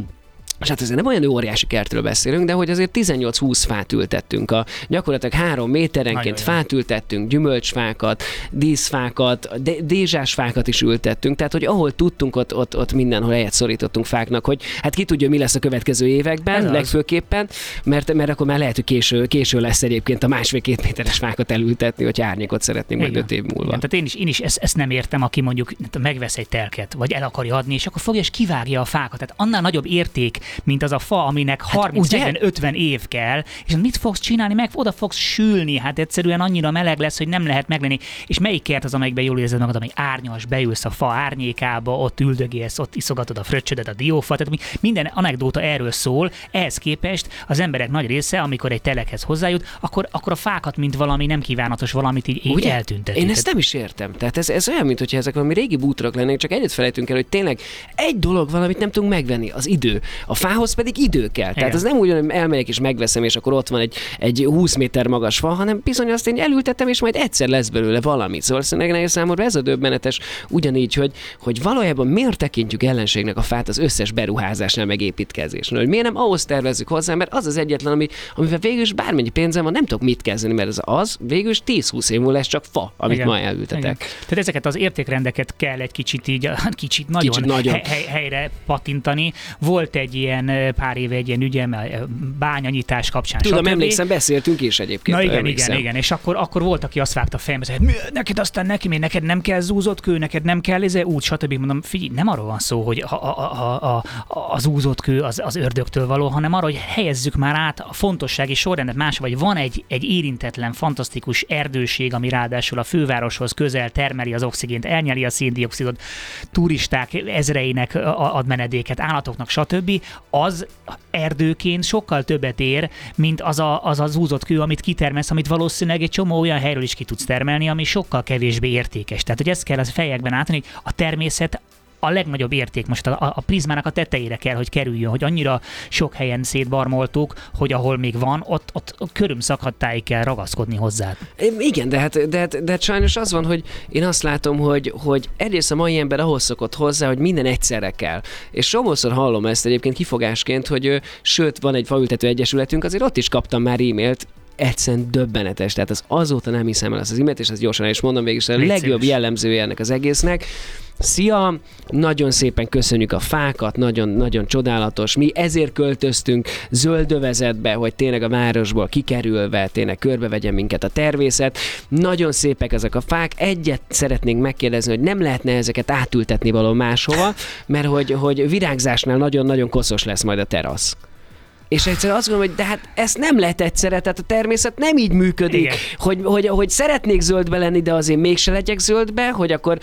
és hát ezért nem olyan óriási kertről beszélünk, de hogy azért 18-20 fát ültettünk. A, gyakorlatilag három méterenként Nagyon fát ültettünk, gyümölcsfákat, díszfákat, de, dézsás fákat is ültettünk, tehát hogy ahol tudtunk, ott, ott, ott mindenhol helyet szorítottunk fáknak, hogy hát ki tudja, mi lesz a következő években, Ez legfőképpen, mert, mert akkor már lehet, hogy késő, késő lesz egyébként a másfél-két méteres fákat elültetni, hogy árnyékot szeretnénk majd öt év múlva. Igen, tehát én is, én is ezt, ezt nem értem, aki mondjuk megvesz egy telket, vagy el akarja adni, és akkor fogja és kivágja a fákat. Tehát annál nagyobb érték mint az a fa, aminek hát 30-50 év kell, és mit fogsz csinálni? Meg oda fogsz sülni, hát egyszerűen annyira meleg lesz, hogy nem lehet meglenni. És melyik kert az, amelyikben jól érzed magad, amely árnyas, beülsz a fa árnyékába, ott üldögélsz, ott iszogatod a fröccsödet, a diófa, tehát minden anekdóta erről szól. Ehhez képest az emberek nagy része, amikor egy telekhez hozzájut, akkor, akkor a fákat, mint valami nem kívánatos valamit így, így eltüntetik. Én ezt nem is értem. Tehát ez, ez olyan, mint hogyha ezek valami régi bútorok lennének, csak egyet felejtünk el, hogy tényleg egy dolog valamit nem tudunk megvenni, az idő. A fához pedig idő kell. Igen. Tehát ez nem úgy, hogy elmegyek és megveszem, és akkor ott van egy, egy 20 méter magas fa, hanem bizony azt én elültetem, és majd egyszer lesz belőle valami. Szóval szerintem számomra ez a döbbenetes, ugyanígy, hogy, hogy valójában miért tekintjük ellenségnek a fát az összes beruházásnál, meg építkezésnél. Hogy miért nem ahhoz tervezzük hozzá, mert az az egyetlen, ami, amivel végül is bármennyi pénzem van, nem tudok mit kezdeni, mert ez az végül is 10-20 év múlva lesz csak fa, amit Igen. ma elültetek. Igen. Tehát ezeket az értékrendeket kell egy kicsit így, kicsit nagyon, kicsit nagyon. Hely, helyre patintani. Volt egy ilyen pár éve egy ilyen ügyem, bányanyítás kapcsán. Tudom, stb. emlékszem, beszéltünk is egyébként. Na igen, emlékszem. igen, igen. És akkor, akkor volt, aki azt vágta a fejembe, hogy "Mi, neked aztán neki, mi, neked nem kell zúzott kő, neked nem kell ez út, stb. Mondom, figyelj, nem arról van szó, hogy a, a, a, a, a zúzott kő az, az ördögtől való, hanem arra, hogy helyezzük már át a fontossági sorrendet más, vagy van egy, egy érintetlen, fantasztikus erdőség, ami ráadásul a fővároshoz közel termeli az oxigént, elnyeli a széndiokszidot, turisták ezreinek ad menedéket, állatoknak, stb. Az erdőként sokkal többet ér, mint az a, az, az úzott kő, amit kitermelsz, amit valószínűleg egy csomó olyan helyről is ki tudsz termelni, ami sokkal kevésbé értékes. Tehát, hogy ezt kell az fejekben átni, a természet a legnagyobb érték most a, a prizmának a tetejére kell, hogy kerüljön, hogy annyira sok helyen szétbarmoltuk, hogy ahol még van, ott, ott, köröm szakadtáig kell ragaszkodni hozzá. Igen, de hát, de, hát, de hát sajnos az van, hogy én azt látom, hogy, hogy egyrészt a mai ember ahhoz szokott hozzá, hogy minden egyszerre kell. És sokszor hallom ezt egyébként kifogásként, hogy sőt, van egy faültető egyesületünk, azért ott is kaptam már e-mailt, egyszerűen döbbenetes. Tehát az azóta nem hiszem el azt az imet, és ezt gyorsan el is mondom, végig a Légy legjobb szíves. jellemzője ennek az egésznek. Szia! Nagyon szépen köszönjük a fákat, nagyon, nagyon csodálatos. Mi ezért költöztünk zöldövezetbe, hogy tényleg a városból kikerülve tényleg körbevegyen minket a természet. Nagyon szépek ezek a fák. Egyet szeretnénk megkérdezni, hogy nem lehetne ezeket átültetni való máshova, mert hogy, hogy virágzásnál nagyon-nagyon koszos lesz majd a terasz. És egyszerűen azt gondolom, hogy de hát ezt nem lehet egyszerre, tehát a természet nem így működik, Igen. hogy, hogy, hogy szeretnék zöldbe lenni, de azért mégse legyek zöldbe, hogy akkor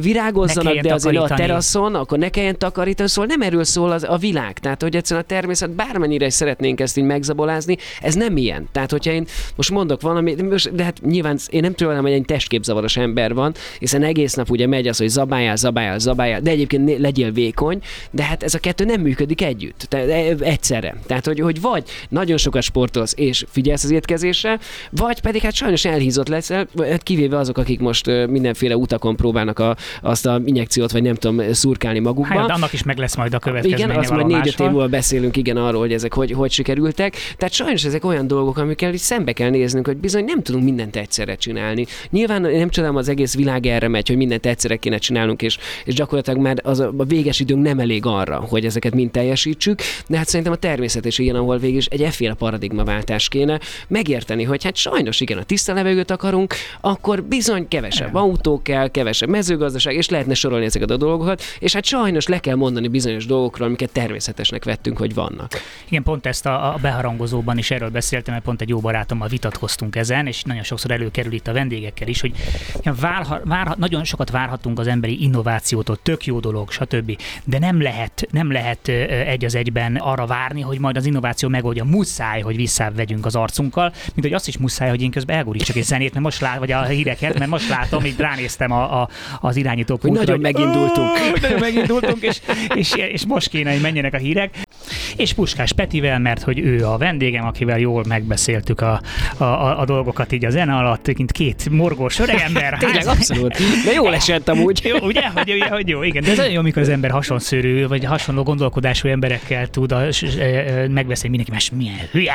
virágozzanak, de azért a takarítani. teraszon, akkor ne kelljen takarítani, szóval nem erről szól az, a világ. Tehát, hogy egyszerűen a természet bármennyire is szeretnénk ezt így megzabolázni, ez nem ilyen. Tehát, hogyha én most mondok valami, de hát nyilván én nem tudom, hogy egy testképzavaros ember van, hiszen egész nap ugye megy az, hogy zabáljál, zabáljál, zabáljál, de egyébként legyél vékony, de hát ez a kettő nem működik együtt, tehát e- egyszerre. Tehát, hogy, hogy vagy nagyon sokat sportolsz és figyelsz az étkezésre, vagy pedig hát sajnos elhízott leszel, vagy hát kivéve azok, akik most mindenféle utakon próbálnak a, azt a injekciót, vagy nem tudom, szurkálni magukba. Hát, annak is meg lesz majd a következménye Igen, azt majd négy-öt év múlva beszélünk igen arról, hogy ezek hogy, hogy sikerültek. Tehát sajnos ezek olyan dolgok, amikkel is szembe kell néznünk, hogy bizony nem tudunk mindent egyszerre csinálni. Nyilván nem csodálom, az egész világ erre megy, hogy mindent egyszerre kéne csinálnunk, és, és gyakorlatilag már az a, a véges időnk nem elég arra, hogy ezeket mind teljesítsük, de hát szerintem a természet is ilyen, ahol végig is egy efféle paradigmaváltás kéne megérteni, hogy hát sajnos igen, a tiszta levegőt akarunk, akkor bizony kevesebb autó kell, kevesebb mezőgazdaság, és lehetne sorolni ezeket a dolgokat, és hát sajnos le kell mondani bizonyos dolgokról, amiket természetesnek vettünk, hogy vannak. Igen, pont ezt a, a beharangozóban is erről beszéltem, mert pont egy jó barátommal vitatkoztunk ezen, és nagyon sokszor előkerül itt a vendégekkel is, hogy várha, várha, nagyon sokat várhatunk az emberi innovációtól, tök jó dolog, stb. De nem lehet, nem lehet egy az egyben arra várni, hogy majd az innováció megoldja. Muszáj, hogy visszavegyünk az arcunkkal, mint hogy azt is muszáj, hogy én közben elgurítsak egy zenét, mert most lát, vagy a híreket, mert most látom, így ránéztem a, a, az irányító Hogy pultra, nagyon megindultunk. Ó, nagyon megindultunk, és, és, és most kéne, hogy menjenek a hírek. És Puskás Petivel, mert hogy ő a vendégem, akivel jól megbeszéltük a, a, a, a dolgokat így a zene alatt, mint két morgós öregember. Tényleg, Hát- abszolút. De jól esett amúgy. Jó, ugye? Hogy, ugye, hogy jó, igen. De ez nagyon jó, amikor az ember hasonszörű, vagy hasonló gondolkodású emberekkel tud a, s, e, megbeszélni mindenki más, milyen hülye.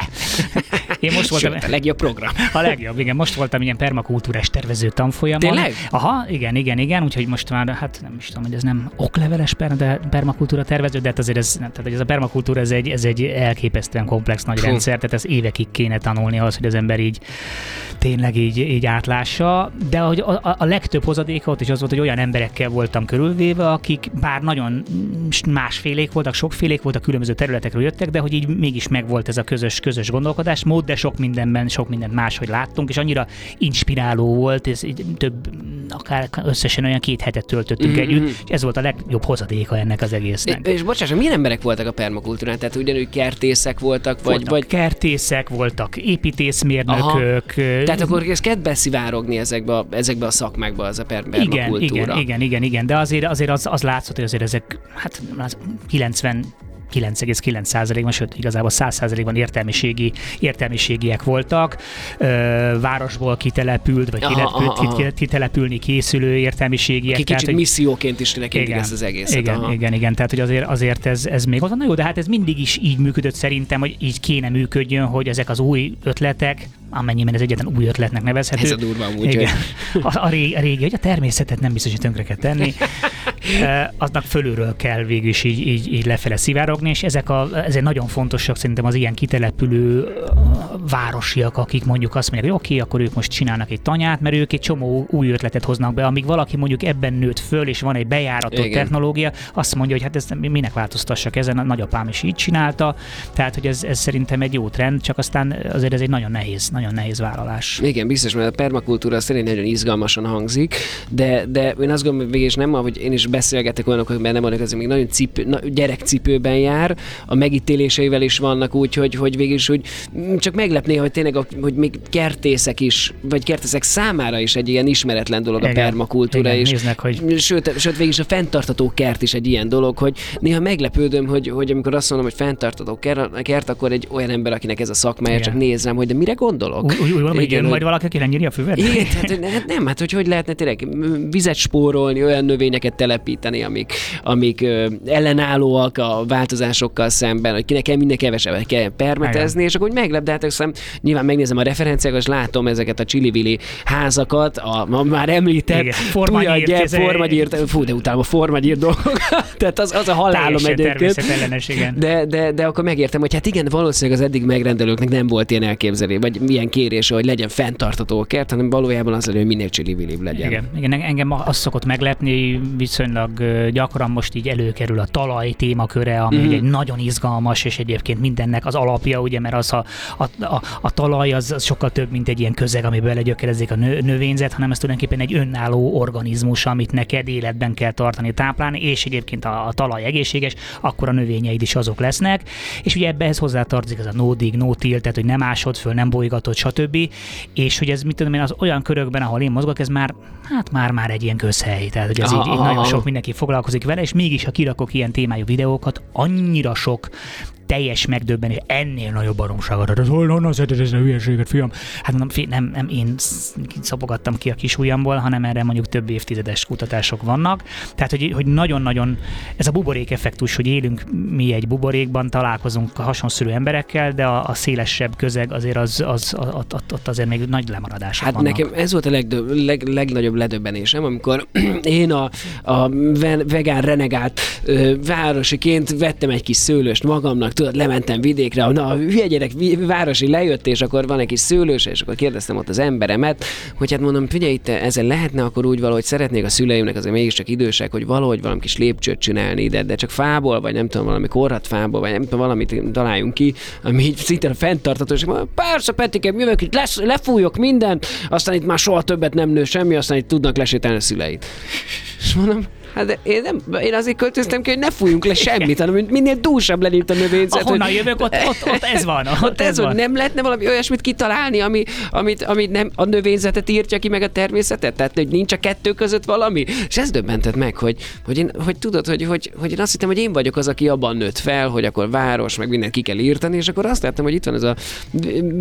Én most voltam, Sőt, a legjobb program. a legjobb, igen. Most voltam ilyen permakultúrás tervező tanfolyamon. Tényleg? Aha, igen, igen, igen. Úgyhogy most már, hát nem is tudom, hogy ez nem okleveles per, de permakultúra tervező, de hát azért ez, tehát ez a permakultúra, ez egy, ez egy elképesztően komplex nagy Fú. rendszer, tehát ez évekig kéne tanulni ahhoz, hogy az ember így tényleg így, így átlássa, de hogy a, a, a legtöbb hozadéka ott is az volt, hogy olyan emberekkel voltam körülvéve, akik bár nagyon másfélék voltak, sokfélék voltak, különböző területekről jöttek, de hogy így mégis megvolt ez a közös, közös gondolkodásmód, de sok mindenben, sok mindent máshogy láttunk, és annyira inspiráló volt, ez így több, akár összesen olyan két hetet töltöttünk Mhm, együtt, és ez volt a legjobb hozadéka ennek az egésznek. És bocsáss, milyen emberek voltak a permakultúrán? Tehát ugyanúgy kertészek voltak, vagy, voltak vagy kertészek, voltak építészmérnökök, tehát akkor ez kezd beszivárogni ezekbe a, ezekbe a szakmákba, az a per- igen, permakultúra. igen, igen, igen, igen, de azért, azért az, az látszott, hogy azért ezek hát az 90 9,9%-ban, sőt igazából 100%-ban értelmiségi, értelmiségiek voltak, ö, városból kitelepült, vagy Aha, kilepült, aha, aha. kit- kitelepülni készülő értelmiségiek. Aki kicsit hogy- misszióként is tekintik ezt az egészet. igen, aha. igen, igen, tehát hogy azért, azért ez, ez még ott na jó, de hát ez mindig is így működött szerintem, hogy így kéne működjön, hogy ezek az új ötletek, amennyiben ez egyetlen új ötletnek nevezhető. Ez a durva amúgy, Igen. hogy- A, a, régi, a régi, hogy a természetet nem biztos, hogy tönkre kell tenni. Aznak fölülről kell végül is így, így, így lefele szivárogni, és ezek, a, ezek nagyon fontosak szerintem az ilyen kitelepülő városiak, akik mondjuk azt mondják, hogy oké, okay, akkor ők most csinálnak egy tanyát, mert ők egy csomó új ötletet hoznak be, amíg valaki mondjuk ebben nőtt föl, és van egy bejáratott Igen. technológia, azt mondja, hogy hát ez minek változtassak ezen, a nagyapám is így csinálta, tehát hogy ez, ez szerintem egy jó trend, csak aztán azért ez egy nagyon nehéz, nagyon nehéz vállalás. Igen, biztos, mert a permakultúra szerint nagyon izgalmasan hangzik, de, de én azt gondolom, hogy végig nem, ahogy én is beszélgetek olyanok, hogy nem vannak, ez még nagyon cipő, na, gyerekcipőben jár, a megítéléseivel is vannak úgy, hogy, hogy végig is, hogy csak meglepné, hogy tényleg, a, hogy még kertészek is, vagy kertészek számára is egy ilyen ismeretlen dolog igen, a permakultúra. Igen, és, néznek, hogy... Sőt, sőt, végig is a fenntartató kert is egy ilyen dolog, hogy néha meglepődöm, hogy, hogy amikor azt mondom, hogy fenntartató kert, akkor egy olyan ember, akinek ez a szakmája, igen. csak nézem, hogy de mire gondolok. Úgy, úgy, úgy igen, majd valaki, aki nem a füvet? Igen, tehát, hát nem, hát hogy hogy lehetne tényleg vizet spórolni, olyan növényeket telepíteni, amik, amik ö, ellenállóak a változásokkal szemben, hogy nekem minden kevesebbet kell permetezni, Igen. és akkor úgy meglep, de hát nyilván megnézem a referenciákat, és látom ezeket a csili házakat, a, a már említett formagyírt, formagyírt, fú, de utána a formagyírt dolgok, tehát az, az a halálom egyébként. De, de, de akkor megértem, hogy hát igen, valószínűleg az eddig megrendelőknek nem volt ilyen elképzelés, vagy milyen kérése, hogy legyen fenntartató a kert, hanem valójában az legyen, hogy minél csili legyen. Igen, igen, engem azt szokott meglepni, viszonylag gyakran most így előkerül a talaj témaköre, ami mm. egy nagyon izgalmas, és egyébként mindennek az alapja, ugye, mert az a, a, a, a talaj az, az sokkal több, mint egy ilyen közeg, amiben belegyökerezik a nö, növényzet, hanem ez tulajdonképpen egy önálló organizmus, amit neked életben kell tartani, táplálni, és egyébként a, a talaj egészséges, akkor a növényeid is azok lesznek. És ugye ebbe hozzá tartozik ez a no dig, no till, tehát hogy nem ásod föl, nem bolygatod, stb. És hogy ez mit tudom én, az olyan körökben, ahol én mozgok, ez már, hát már már egy ilyen közhely. Tehát, hogy ez így, így nagyon sok mindenki foglalkozik vele, és mégis, ha kirakok ilyen témájú videókat, annyira sok teljes megdöbbenés, ennél nagyobb baromságot. Ez honnan szeded ez a hülyeséget, fiam? Hát mondom, nem, nem én szapogattam ki a kis ujjamból, hanem erre mondjuk több évtizedes kutatások vannak. Tehát, hogy, hogy nagyon-nagyon ez a buborék effektus, hogy élünk mi egy buborékban, találkozunk hasonszörű emberekkel, de a, a szélesebb közeg azért az, az, ott, ott, ott azért még nagy lemaradások Hát vannak. nekem ez volt a legdöbb, leg, legnagyobb ledöbbenésem, amikor én a, a vegán renegált ö, városiként vettem egy kis szőlőst magamnak, tudod, lementem vidékre, na, a hülye gyerek városi lejött, és akkor van egy kis szőlős, és akkor kérdeztem ott az emberemet, hogy hát mondom, figyelj, itt ezzel lehetne akkor úgy valahogy szeretnék a szüleimnek azért mégiscsak idősek, hogy valahogy valami kis lépcsőt csinálni ide, de csak fából, vagy nem tudom, valami korhat fából, vagy nem tudom, valamit találjunk ki, ami így szinte fenntartató, és mondom, persze, Petikem, jövök itt, lesz, lefújok mindent, aztán itt már soha többet nem nő semmi, aztán itt tudnak lesétálni a szüleit. És mondom, Hát de én, nem, én azért költöztem ki, hogy ne fújjunk le semmit, hanem minél dúsabb legyen itt a növényzet. Ahonnan hogy... jövök, ott, ott, ott, ez van. Ott, ott ez, ez van. Nem lehetne valami olyasmit kitalálni, ami, amit, amit nem a növényzetet írtja ki, meg a természetet? Tehát, hogy nincs a kettő között valami? És ez döbbentett meg, hogy, hogy, én, hogy tudod, hogy, hogy, hogy én azt hittem, hogy én vagyok az, aki abban nőtt fel, hogy akkor város, meg mindent ki kell írtani, és akkor azt láttam, hogy itt van ez a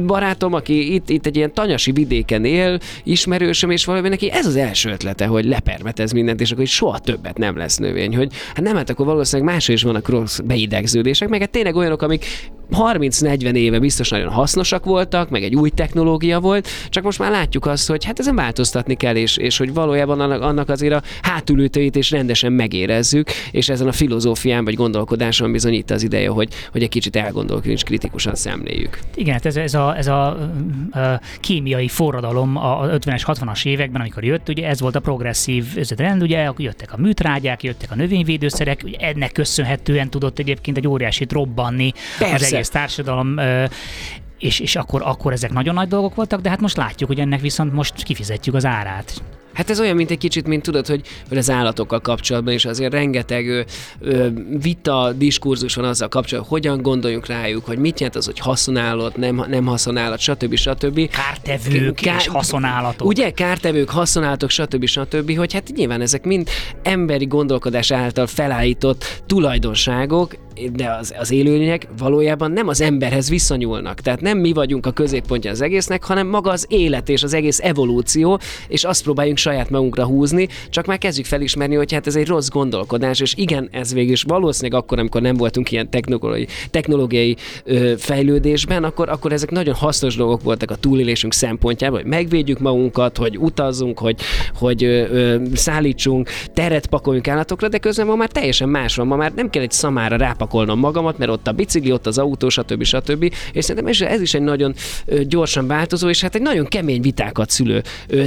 barátom, aki itt, itt egy ilyen tanyasi vidéken él, ismerősöm, és valami neki ez az első ötlete, hogy lepermetez mindent, és akkor soha több többet nem lesz növény, hogy hát nem, hát akkor valószínűleg más is vannak rossz beidegződések, meg hát tényleg olyanok, amik 30-40 éve biztos nagyon hasznosak voltak, meg egy új technológia volt, csak most már látjuk azt, hogy hát ezen változtatni kell, és, és hogy valójában annak, azért a hátulütőit is rendesen megérezzük, és ezen a filozófián vagy gondolkodáson bizony itt az ideje, hogy, hogy egy kicsit elgondolkodjunk és kritikusan szemléljük. Igen, hát ez, ez, a, ez a, a kémiai forradalom a 50-es, 60-as években, amikor jött, ugye ez volt a progresszív trend, ugye jöttek a műtrágyák, jöttek a növényvédőszerek, ugye ennek köszönhetően tudott egyébként egy óriásit robbanni Persze. az egész társadalom és, és akkor, akkor ezek nagyon nagy dolgok voltak, de hát most látjuk, hogy ennek viszont most kifizetjük az árát. Hát ez olyan, mint egy kicsit, mint tudod, hogy, hogy az állatokkal kapcsolatban is azért rengeteg ö, ö, vita, diskurzus van azzal kapcsolatban, hogyan gondoljunk rájuk, hogy mit jelent az, hogy haszonállat, nem, nem haszonállat, stb. stb. Kártevők Kár, és haszonállatok. Ugye, kártevők, haszonállatok, stb. stb. Hogy hát nyilván ezek mind emberi gondolkodás által felállított tulajdonságok, de az, az élőlények valójában nem az emberhez viszonyulnak. Tehát nem mi vagyunk a középpontja az egésznek, hanem maga az élet és az egész evolúció, és azt próbáljunk saját magunkra húzni, csak már kezdjük felismerni, hogy hát ez egy rossz gondolkodás, és igen, ez végül is valószínűleg akkor, amikor nem voltunk ilyen technológiai, technológiai ö, fejlődésben, akkor, akkor ezek nagyon hasznos dolgok voltak a túlélésünk szempontjából, hogy megvédjük magunkat, hogy utazzunk, hogy, hogy ö, ö, szállítsunk, teret pakoljunk állatokra, de közben ma már teljesen más van. Ma már nem kell egy szamára rápakolnom magamat, mert ott a bicikli, ott az autó, stb. stb. És szerintem ez is egy nagyon gyorsan változó, és hát egy nagyon kemény vitákat szülő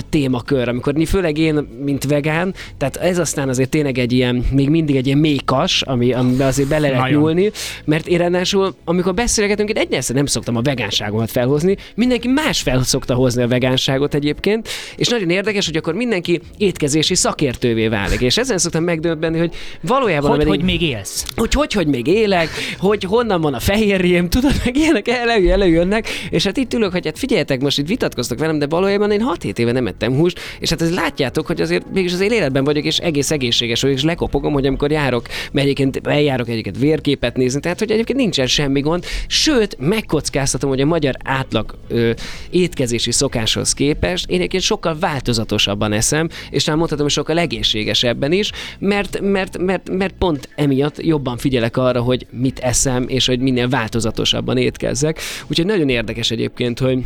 témakör, amikor főleg én, mint vegán, tehát ez aztán azért tényleg egy ilyen, még mindig egy ilyen mékas, ami, amiben azért bele lehet nyúlni, mert én ráadásul, amikor beszélgetünk, én egyáltalán nem szoktam a vegánságomat felhozni, mindenki más fel szokta hozni a vegánságot egyébként, és nagyon érdekes, hogy akkor mindenki étkezési szakértővé válik, és ezen szoktam megdöbbenni, hogy valójában... Hogy, hogy még élsz? Hogy, hogy, hogy még élek, hogy honnan van a fehérjém, tudod, meg ilyenek elő, előjönnek, és hát itt ülök, hogy hát figyeljetek, most itt vitatkoztak velem, de valójában én 6-7 éve nem ettem húst, és hát ez látjátok, hogy azért mégis az életben vagyok, és egész egészséges vagyok, és lekopogom, hogy amikor járok, mert egyébként eljárok egyiket vérképet nézni, tehát hogy egyébként nincsen semmi gond, sőt, megkockáztatom, hogy a magyar átlag ö, étkezési szokáshoz képest én egyébként sokkal változatosabban eszem, és talán mondhatom, hogy sokkal egészségesebben is, mert, mert, mert, mert pont emiatt jobban figyelek arra, hogy mit eszem, és hogy minél változatosabban étkezzek. Úgyhogy nagyon érdekes egyébként, hogy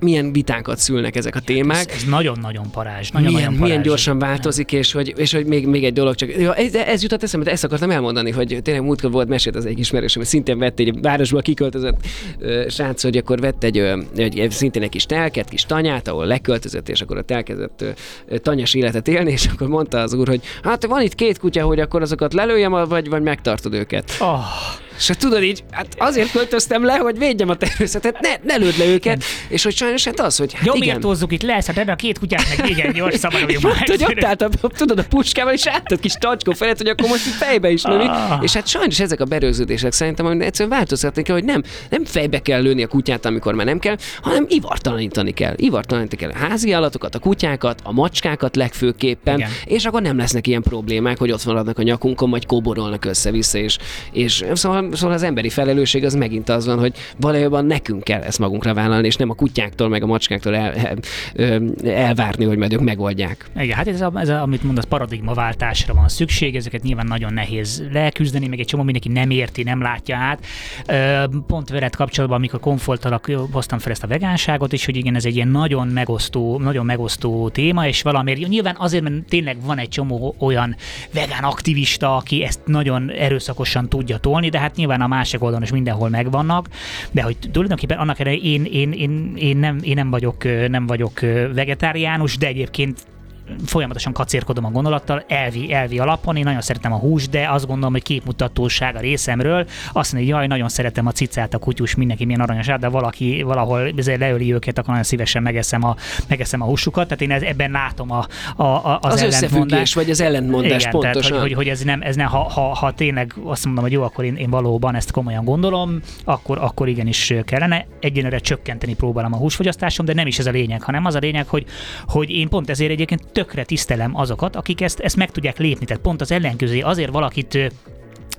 milyen vitákat szülnek ezek a témák. Ez, ez nagyon-nagyon parázs. Nagyon, milyen, nagyon parázs. milyen gyorsan változik, és hogy, és hogy még, még egy dolog csak. Ja, ez, ez jutott eszembe, ezt akartam elmondani, hogy tényleg múltkor volt mesét az egy ismerősöm, hogy szintén vett egy városból kiköltözött ö, srác, hogy akkor vett egy, ö, egy, szintén egy kis telket, kis tanyát, ahol leköltözött, és akkor ott elkezdett ö, tanyas életet élni, és akkor mondta az úr, hogy hát van itt két kutya, hogy akkor azokat lelőjem, vagy, vagy megtartod őket. Oh. És hát tudod így, hát azért költöztem le, hogy védjem a természetet, ne, ne lőd le őket, és hogy sajnos hát az, hogy hát Jó, igen. hozzuk itt le, hát a két kutyát meg igen, gyors, szabaduljunk már. Hát, hogy ott állt, a, tudod, a puskával, és átad kis tacskó felett, hogy akkor most fejbe is lőni. Ah. És hát sajnos ezek a berőződések szerintem, hogy egyszerűen változtatni kell, hogy nem, nem fejbe kell lőni a kutyát, amikor már nem kell, hanem ivartalanítani kell. Ivartalanítani kell a házi állatokat, a kutyákat, a macskákat legfőképpen, Igen. és akkor nem lesznek ilyen problémák, hogy ott maradnak a nyakunkon, vagy kóborolnak össze-vissza, és, és szóval, szóval az emberi felelősség az megint az van, hogy valójában nekünk kell ezt magunkra vállalni, és nem a kutyáktól, meg a macskáktól el, el, el, elvárni, hogy majd ők megoldják. Igen, hát ez, a, ez a, amit mondasz, paradigmaváltásra van szükség, ezeket nyilván nagyon nehéz leküzdeni, meg egy csomó mindenki nem érti, nem látja át. Pont veled kapcsolatban, amikor konfoltalak, hoztam fel ezt a vegánságot, és hogy igen, ez egy ilyen nagyon megosztó, nagyon megosztó téma, és valamiért nyilván azért, mert tényleg van egy csomó olyan vegán aktivista, aki ezt nagyon erőszakosan tudja tolni, de hát nyilván a másik oldalon is mindenhol megvannak, de hogy tulajdonképpen annak ellenére én, én, én, én, nem, én nem vagyok, nem vagyok vegetáriánus, de egyébként folyamatosan kacérkodom a gondolattal, elvi, elvi alapon, én nagyon szeretem a húst, de azt gondolom, hogy képmutatóság a részemről. Azt mondja, hogy jaj, nagyon szeretem a cicát, a kutyus, mindenki milyen aranyos, de valaki valahol leöli őket, akkor nagyon szívesen megeszem a, megeszem a húsukat. Tehát én ez, ebben látom a, a, a, az, Az, ellentmondást. vagy az ellentmondás Igen, pontosan. Tehát, hogy, hogy, hogy ez nem, ez nem ha, ha, ha, tényleg azt mondom, hogy jó, akkor én, én valóban ezt komolyan gondolom, akkor, akkor igenis kellene. Egyenlőre csökkenteni próbálom a húsfogyasztásom, de nem is ez a lényeg, hanem az a lényeg, hogy, hogy én pont ezért egyébként tökre tisztelem azokat, akik ezt, ezt meg tudják lépni. Tehát pont az ellenkezője azért valakit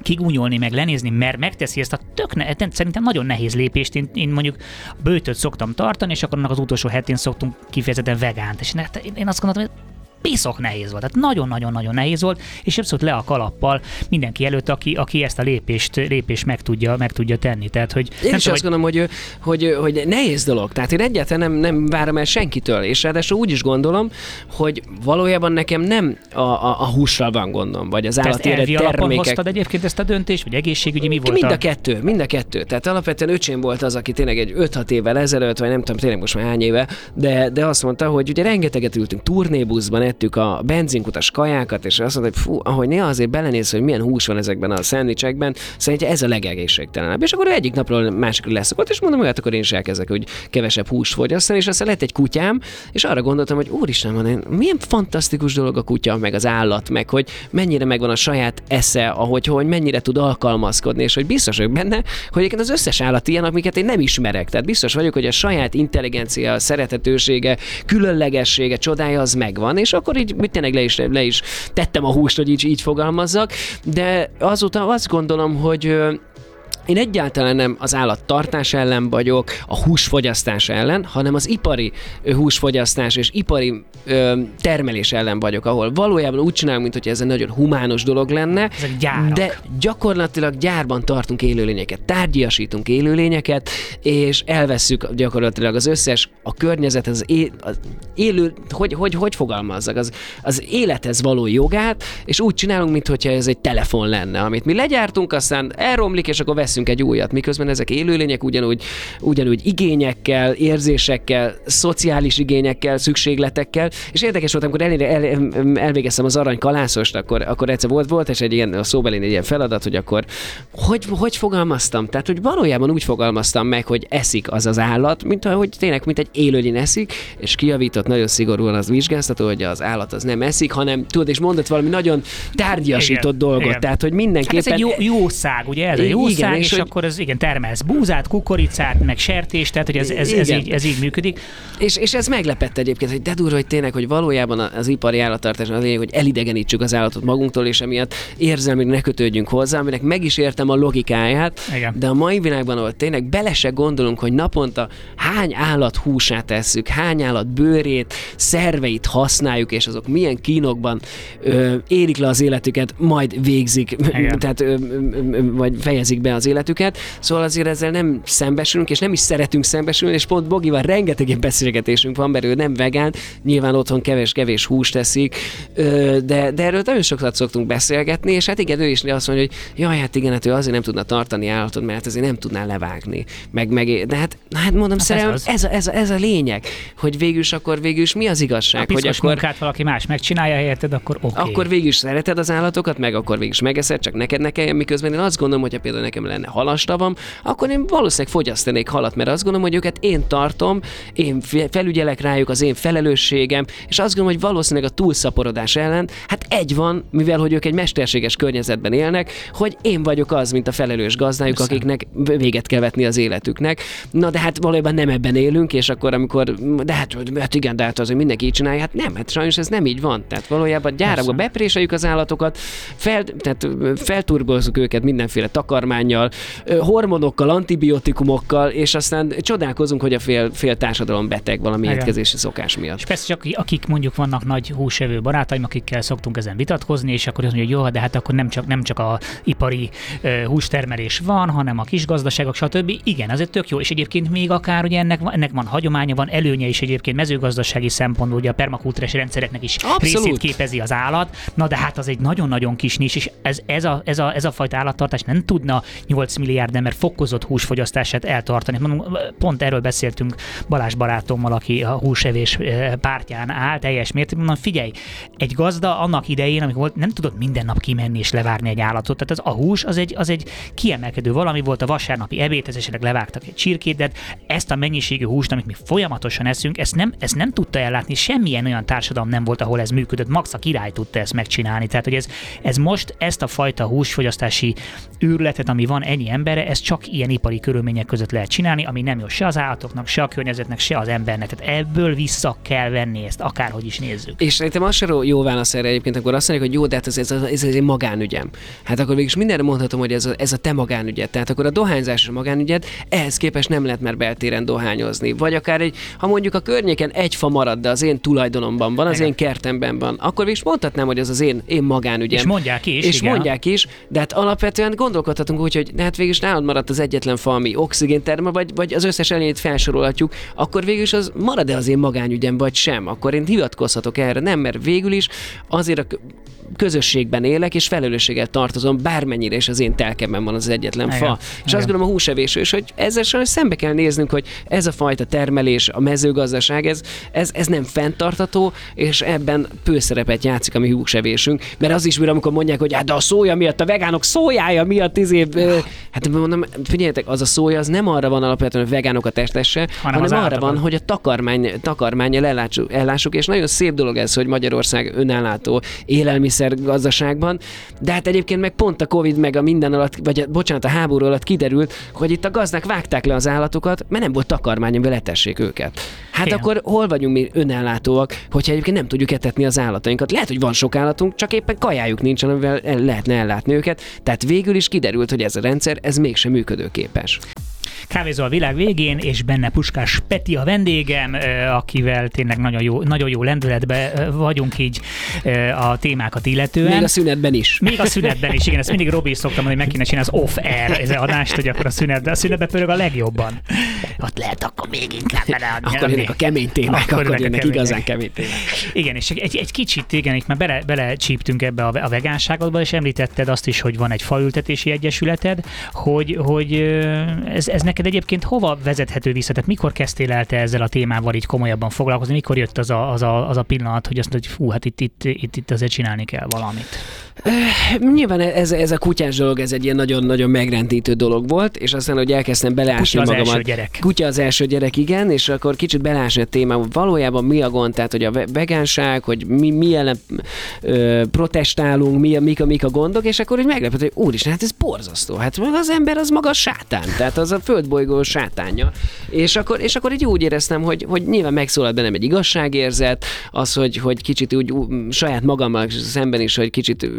kigúnyolni, meg lenézni, mert megteszi ezt a tök ne, te- szerintem nagyon nehéz lépést. Én, én mondjuk bőtöt szoktam tartani, és akkor annak az utolsó hetén szoktunk kifejezetten vegánt. És ne- én azt gondoltam, hogy piszok nehéz volt. Tehát nagyon-nagyon-nagyon nehéz volt, és abszolút le a kalappal mindenki előtt, aki, aki ezt a lépést, lépést meg, tudja, meg tudja tenni. Tehát, hogy Én nem is tudom, azt gondolom, hogy, hogy, hogy nehéz dolog. Tehát én egyáltalán nem, nem várom el senkitől, és ráadásul úgy is gondolom, hogy valójában nekem nem a, a, a hússal van gondom, vagy az állati eredet termékek. hoztad egyébként ezt a döntést, vagy egészségügyi mi volt Mind a... a kettő, mind a kettő. Tehát alapvetően öcsém volt az, aki tényleg egy 5-6 évvel ezelőtt, vagy nem tudom tényleg most már hány éve, de, de azt mondta, hogy ugye rengeteget ültünk turnébuszban, ettük a benzinkutas kajákat, és azt mondta, hogy fú, ahogy néha azért belenéz, hogy milyen hús van ezekben a szendvicsekben, szerintem ez a legegészségtelenebb. És akkor egyik napról másikra leszokott, és mondom, hogy hát akkor én is elkezdek, hogy kevesebb húst fogyasztani, és aztán lett egy kutyám, és arra gondoltam, hogy úristen, van, milyen fantasztikus dolog a kutya, meg az állat, meg hogy mennyire megvan a saját esze, ahogy hogy mennyire tud alkalmazkodni, és hogy biztos vagyok benne, hogy egyébként az összes állat ilyen, amiket én nem ismerek. Tehát biztos vagyok, hogy a saját intelligencia, szeretetősége, különlegessége, csodája az megvan, és akkor így mit tényleg le is, le is tettem a húst, hogy így, így fogalmazzak, de azóta azt gondolom, hogy én egyáltalán nem az állattartás ellen vagyok, a húsfogyasztás ellen, hanem az ipari húsfogyasztás és ipari ö, termelés ellen vagyok, ahol valójában úgy csinálunk, mint hogy ez egy nagyon humános dolog lenne, Ezek gyárak. de gyakorlatilag gyárban tartunk élőlényeket, tárgyasítunk élőlényeket, és elvesszük gyakorlatilag az összes, a környezet, az, é, az élő, hogy, hogy, hogy fogalmazzak, az, az élethez való jogát, és úgy csinálunk, mintha ez egy telefon lenne, amit mi legyártunk, aztán elromlik, és akkor veszünk egy újat, miközben ezek élőlények ugyanúgy, ugyanúgy igényekkel, érzésekkel, szociális igényekkel, szükségletekkel, és érdekes volt, amikor el, el, elvégeztem az arany kalászost, akkor, akkor egyszer volt, volt és egy ilyen a szóbelén egy ilyen feladat, hogy akkor hogy, hogy fogalmaztam? Tehát, hogy valójában úgy fogalmaztam meg, hogy eszik az az állat, mint ahogy tényleg, mint egy élőlény eszik, és kiavított nagyon szigorúan az vizsgáztató, hogy az állat az nem eszik, hanem tudod, és mondott valami nagyon tárgyasított Igen, dolgot. igen. Tehát, hogy Hát mindenképpen... ez egy jó, szág, ugye? Ez egy jó Igen, szág, és hogy- akkor ez igen, termelsz búzát, kukoricát, meg sertést, tehát hogy ez, ez, ez, Igen. így, ez így működik. És, és ez meglepett egyébként, hogy de durva, hogy tényleg, hogy valójában az ipari állattartás az lényeg, hogy elidegenítsük az állatot magunktól, és emiatt érzelmileg ne kötődjünk hozzá, aminek meg is értem a logikáját, Igen. de a mai világban, ahol tényleg bele se gondolunk, hogy naponta hány állat húsát tesszük, hány állat bőrét, szerveit használjuk, és azok milyen kínokban ö, érik le az életüket, majd végzik, Igen. tehát ö, ö, vagy fejezik be az életüket. Szóval azért ezzel nem szembesülünk, és nem is szeretünk szembesülni, és pont Bogival rengeteg ilyen beszélgetésünk van, mert ő nem vegán, nyilván otthon kevés-kevés húst teszik, de, de erről nagyon sokat szoktunk beszélgetni, és hát igen, ő is azt mondja, hogy jaj, hát igen, hát ő azért nem tudna tartani állatot, mert azért nem tudná levágni. Meg, meg, de hát, hát mondom, ez szerelem, az. ez, a, ez, a, ez a lényeg, hogy végül is akkor végül is mi az A igazság, hogy piszkos akkor munkát valaki más megcsinálja helyetted, akkor oké. Okay. Akkor végül is szereted az állatokat, meg akkor végül is megeszed, csak neked ne kelljen, miközben én azt gondolom, hogy ha például nekem lenne halastavam, akkor én valószínűleg fogyasztanék halat, mert azt gondolom, hogy őket én tartom, én fe- felügyelek rájuk, az én felelősségem, és azt gondolom, hogy valószínűleg a túlszaporodás ellen, hát egy van, mivel hogy ők egy mesterséges környezetben élnek, hogy én vagyok az, mint a felelős gazdájuk, Persze. akiknek véget kell vetni az életüknek. Na de hát valójában nem ebben élünk, és akkor amikor, de hát, hát igen, de hát azért mindenki így csinálja, hát nem, hát sajnos ez nem így van. Tehát valójában gyárakba bepréseljük az állatokat, fel, tehát ö, felturbozzuk őket mindenféle takarmányjal, ö, hormonokkal, antibiotikumokkal, és aztán csodálkozunk, hogy a fél, fél társadalom beteg valami Igen. étkezési szokás miatt. És persze csak akik mondjuk vannak nagy húsevő barátaim, akikkel szoktunk ezen vitatkozni, és akkor azt mondja, hogy jó, de hát akkor nem csak, nem csak a ipari hústermelés van, hanem a kis gazdaságok, stb. Igen, az egy tök jó, és egyébként még akár ugye ennek, van- ennek van hagyománya, van előnye is egyébként mezőgazdasági szempontból, ugye a permakultúrás rendszereknek is Abszolút. részét képezi az állat. Na de hát az egy nagyon-nagyon kis nis, és ez, ez, a, ez, a, ez a fajta állattartás nem tudna 8 milliárd ember fokozott húsfogyasztását eltartani. Mondom, Pont erről beszéltünk Balázs barátommal, aki a húsevés eh, pártján áll teljes mértékben. Mondom, figyelj, egy gazda annak idején, amikor volt, nem tudott minden nap kimenni és levárni egy állatot. Tehát az, a hús az egy, az egy kiemelkedő valami volt a vasárnapi ebéd, ez esetleg levágtak egy csirkét, de hát ezt a mennyiségű húst, amit mi folyamatosan eszünk, ezt nem, ezt nem tudta ellátni. Semmilyen olyan társadalom nem volt, ahol ez működött. Max a király tudta ezt megcsinálni. Tehát, hogy ez, ez most ezt a fajta húsfogyasztási űrletet, ami van ennyi embere, ez csak ilyen ipari körülmények között lehet csinálni, ami nem jó se az állatoknak, se a környezetnek, se az embernek. Tehát ebből vissza kell venni ezt, akárhogy is nézzük. És szerintem az se jó válasz erre egyébként, akkor azt mondják, hogy jó, de hát ez, ez, ez, ez egy magánügyem. Hát akkor végül is mindenre mondhatom, hogy ez a, ez a te magánügyed. Tehát akkor a dohányzás a magánügyed, ehhez képest nem lehet már beltéren dohányozni. Vagy akár egy, ha mondjuk a környéken egy fa marad, de az én tulajdonomban van, az Igen. én kertemben van, akkor végül is mondhatnám, hogy ez az én, én magánügyem. És mondják is, És igen. mondják is, de hát alapvetően gondolkodhatunk úgy, hogy de hát végül is nálad maradt az egyetlen fa, ami oxigén termel, vagy, vagy az összes elényét felsorolhatjuk, akkor végül is az marad-e az én magánügyem, vagy sem? Akkor én hivatkozhatok erre, nem, mert végül is azért a közösségben élek, és felelősséggel tartozom, bármennyire is az én telkemben van az egyetlen Igen, fa. igen. És azt gondolom a húsevés is, hogy ezzel sajnos szembe kell néznünk, hogy ez a fajta termelés, a mezőgazdaság, ez, ez, ez nem fenntartató, és ebben pőszerepet játszik a mi húsevésünk, mert az is, amikor mondják, hogy hát de a szója miatt, a vegánok szójája miatt izé, hát mondom, figyeljetek, az a szója, az nem arra van alapvetően, hogy vegánok a testesse, hanem, hanem arra van, hogy a takarmány, takarmányjal ellátsuk, ellássuk, és nagyon szép dolog ez, hogy Magyarország önállátó élelmiszer gazdaságban, de hát egyébként meg pont a Covid meg a minden alatt, vagy a, bocsánat, a háború alatt kiderült, hogy itt a gazdák vágták le az állatokat, mert nem volt takarmány, amivel etessék őket. Hát Igen. akkor hol vagyunk mi önellátóak, hogyha egyébként nem tudjuk etetni az állatainkat? Lehet, hogy van sok állatunk, csak éppen kajájuk nincsen, amivel el, lehetne ellátni őket. Tehát végül is kiderült, hogy ez a rendszer rendszer, ez mégsem működőképes. Kávézó a világ végén, és benne Puskás Peti a vendégem, akivel tényleg nagyon jó, nagyon jó lendületben vagyunk így a témákat illetően. Még a szünetben is. Még a szünetben is, igen, ezt mindig Robi szoktam mondani, hogy meg kéne csinálni az off-air ez adást, hogy akkor a szünetben, a szünetben pörög a legjobban. Ott lehet akkor még inkább beleadni. akkor jönnek a kemény témák, akkor, akkor jönnek kemény. igazán kemény témák. Igen, és egy, egy kicsit, igen, itt már bele, bele csíptünk ebbe a, a vegánságodba, és említetted azt is, hogy van egy faültetési egyesületed, hogy, hogy ez, ez neked egyébként hova vezethető vissza? Tehát mikor kezdtél el te ezzel a témával így komolyabban foglalkozni? Mikor jött az a, az a, az a pillanat, hogy azt mondod, hogy fú, hát itt, itt, itt, itt azért csinálni kell valamit? Nyilván ez, ez a kutyás dolog, ez egy ilyen nagyon-nagyon megrendítő dolog volt, és aztán, hogy elkezdtem beleásni Kutya magamat. az első gyerek. Kutya az első gyerek, igen, és akkor kicsit beleásni a témába. Valójában mi a gond, tehát hogy a vegánság, hogy mi, mi ellen ö, protestálunk, mi, mik, a, mik a gondok, és akkor hogy meglepett, hogy úristen, hát ez borzasztó. Hát az ember az maga a sátán, tehát az a földbolygó sátánja. És akkor, és akkor így úgy éreztem, hogy, hogy nyilván megszólalt bennem egy igazságérzet, az, hogy, hogy kicsit úgy saját magammal szemben is, hogy kicsit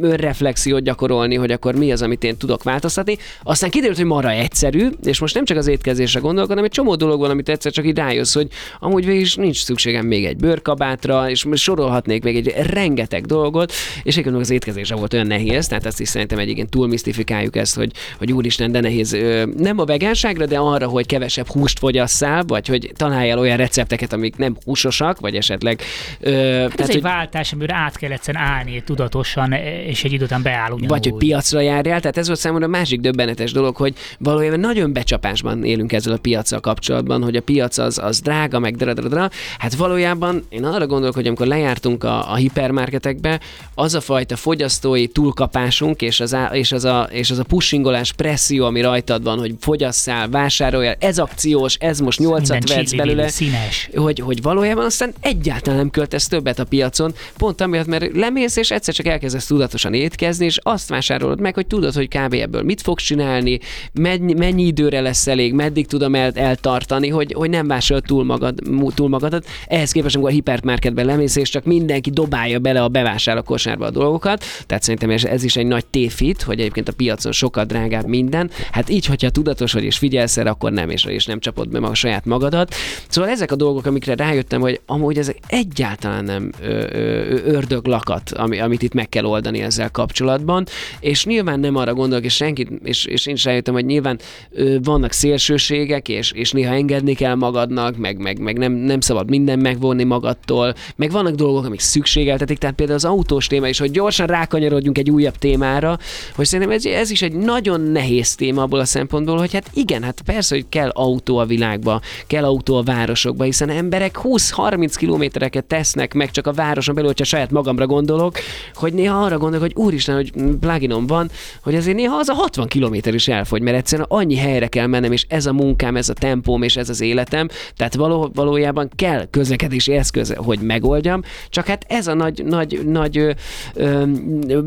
önreflexiót gyakorolni, hogy akkor mi az, amit én tudok változtatni. Aztán kiderült, hogy marra egyszerű, és most nem csak az étkezésre gondolok, hanem egy csomó dolog van, amit egyszer csak így rájössz, hogy amúgy végig nincs szükségem még egy bőrkabátra, és sorolhatnék még egy rengeteg dolgot, és egyébként az étkezésre volt olyan nehéz, tehát azt is szerintem egy igen túl misztifikáljuk ezt, hogy, hogy úristen, de nehéz nem a vegánságra, de arra, hogy kevesebb húst fogyasszál, vagy hogy találjál olyan recepteket, amik nem húsosak, vagy esetleg. Ö, hát tehát, ez egy hogy, váltás, amire át kell egyszerűen állni tudatosan, és egy idő után beáll ugyanúgy. Vagy hogy piacra járjál, tehát ez volt számomra a másik döbbenetes dolog, hogy valójában nagyon becsapásban élünk ezzel a piacsal kapcsolatban, hogy a piac az, az drága, meg dra, Hát valójában én arra gondolok, hogy amikor lejártunk a, a hipermarketekbe, az a fajta fogyasztói túlkapásunk, és az, és az a, és az a pushingolás presszió, ami rajtad van, hogy fogyasszál, vásároljál, ez akciós, ez most nyolcat vetsz belőle, színes. Hogy, hogy valójában aztán egyáltalán nem költesz többet a piacon, pont amiatt, mert lemész, és egyszer csak elkezdesz tudatosan étkezni, és azt vásárolod meg, hogy tudod, hogy kb. ebből mit fogsz csinálni, mennyi, mennyi időre lesz elég, meddig tudom el, eltartani, hogy, hogy nem vásárol túl, magad, túl magadat. Ehhez képest, amikor a hipermarketben lemész, és csak mindenki dobálja bele a bevásárló kosárba a dolgokat, tehát szerintem ez is egy nagy téfit, hogy egyébként a piacon sokkal drágább minden. Hát így, hogyha tudatos vagy és figyelsz erre, akkor nem, és, és nem csapod be a saját magadat. Szóval ezek a dolgok, amikre rájöttem, hogy amúgy ezek egyáltalán nem ö, ö, ördög lakat, ami, amit itt meg kell oldani ezzel kapcsolatban. És nyilván nem arra gondolok, és senkit, és, és én is rájöttem, hogy nyilván ö, vannak szélsőségek, és, és néha engedni kell magadnak, meg, meg, meg nem, nem szabad minden megvonni magadtól, meg vannak dolgok, amik szükségeltetik, tehát például az autós téma is, hogy gyorsan rákanyarodjunk egy újabb témára, hogy szerintem ez, ez is egy nagyon nehéz téma abból a szempontból, hogy hát igen, hát persze, hogy kell autó a világba, kell autó a városokba, hiszen emberek 20-30 kilométereket tesznek meg csak a városon belül, hogyha saját magamra gondolok, hogy néha arra gondolok, hogy úristen, hogy pluginom van, hogy azért néha az a 60 kilométer is elfogy, mert egyszerűen annyi helyre kell mennem, és ez a munkám, ez a tempóm, és ez az életem, tehát való, valójában kell közlekedési eszköz, hogy megoldjam, csak hát ez a nagy, nagy, nagy ö, ö,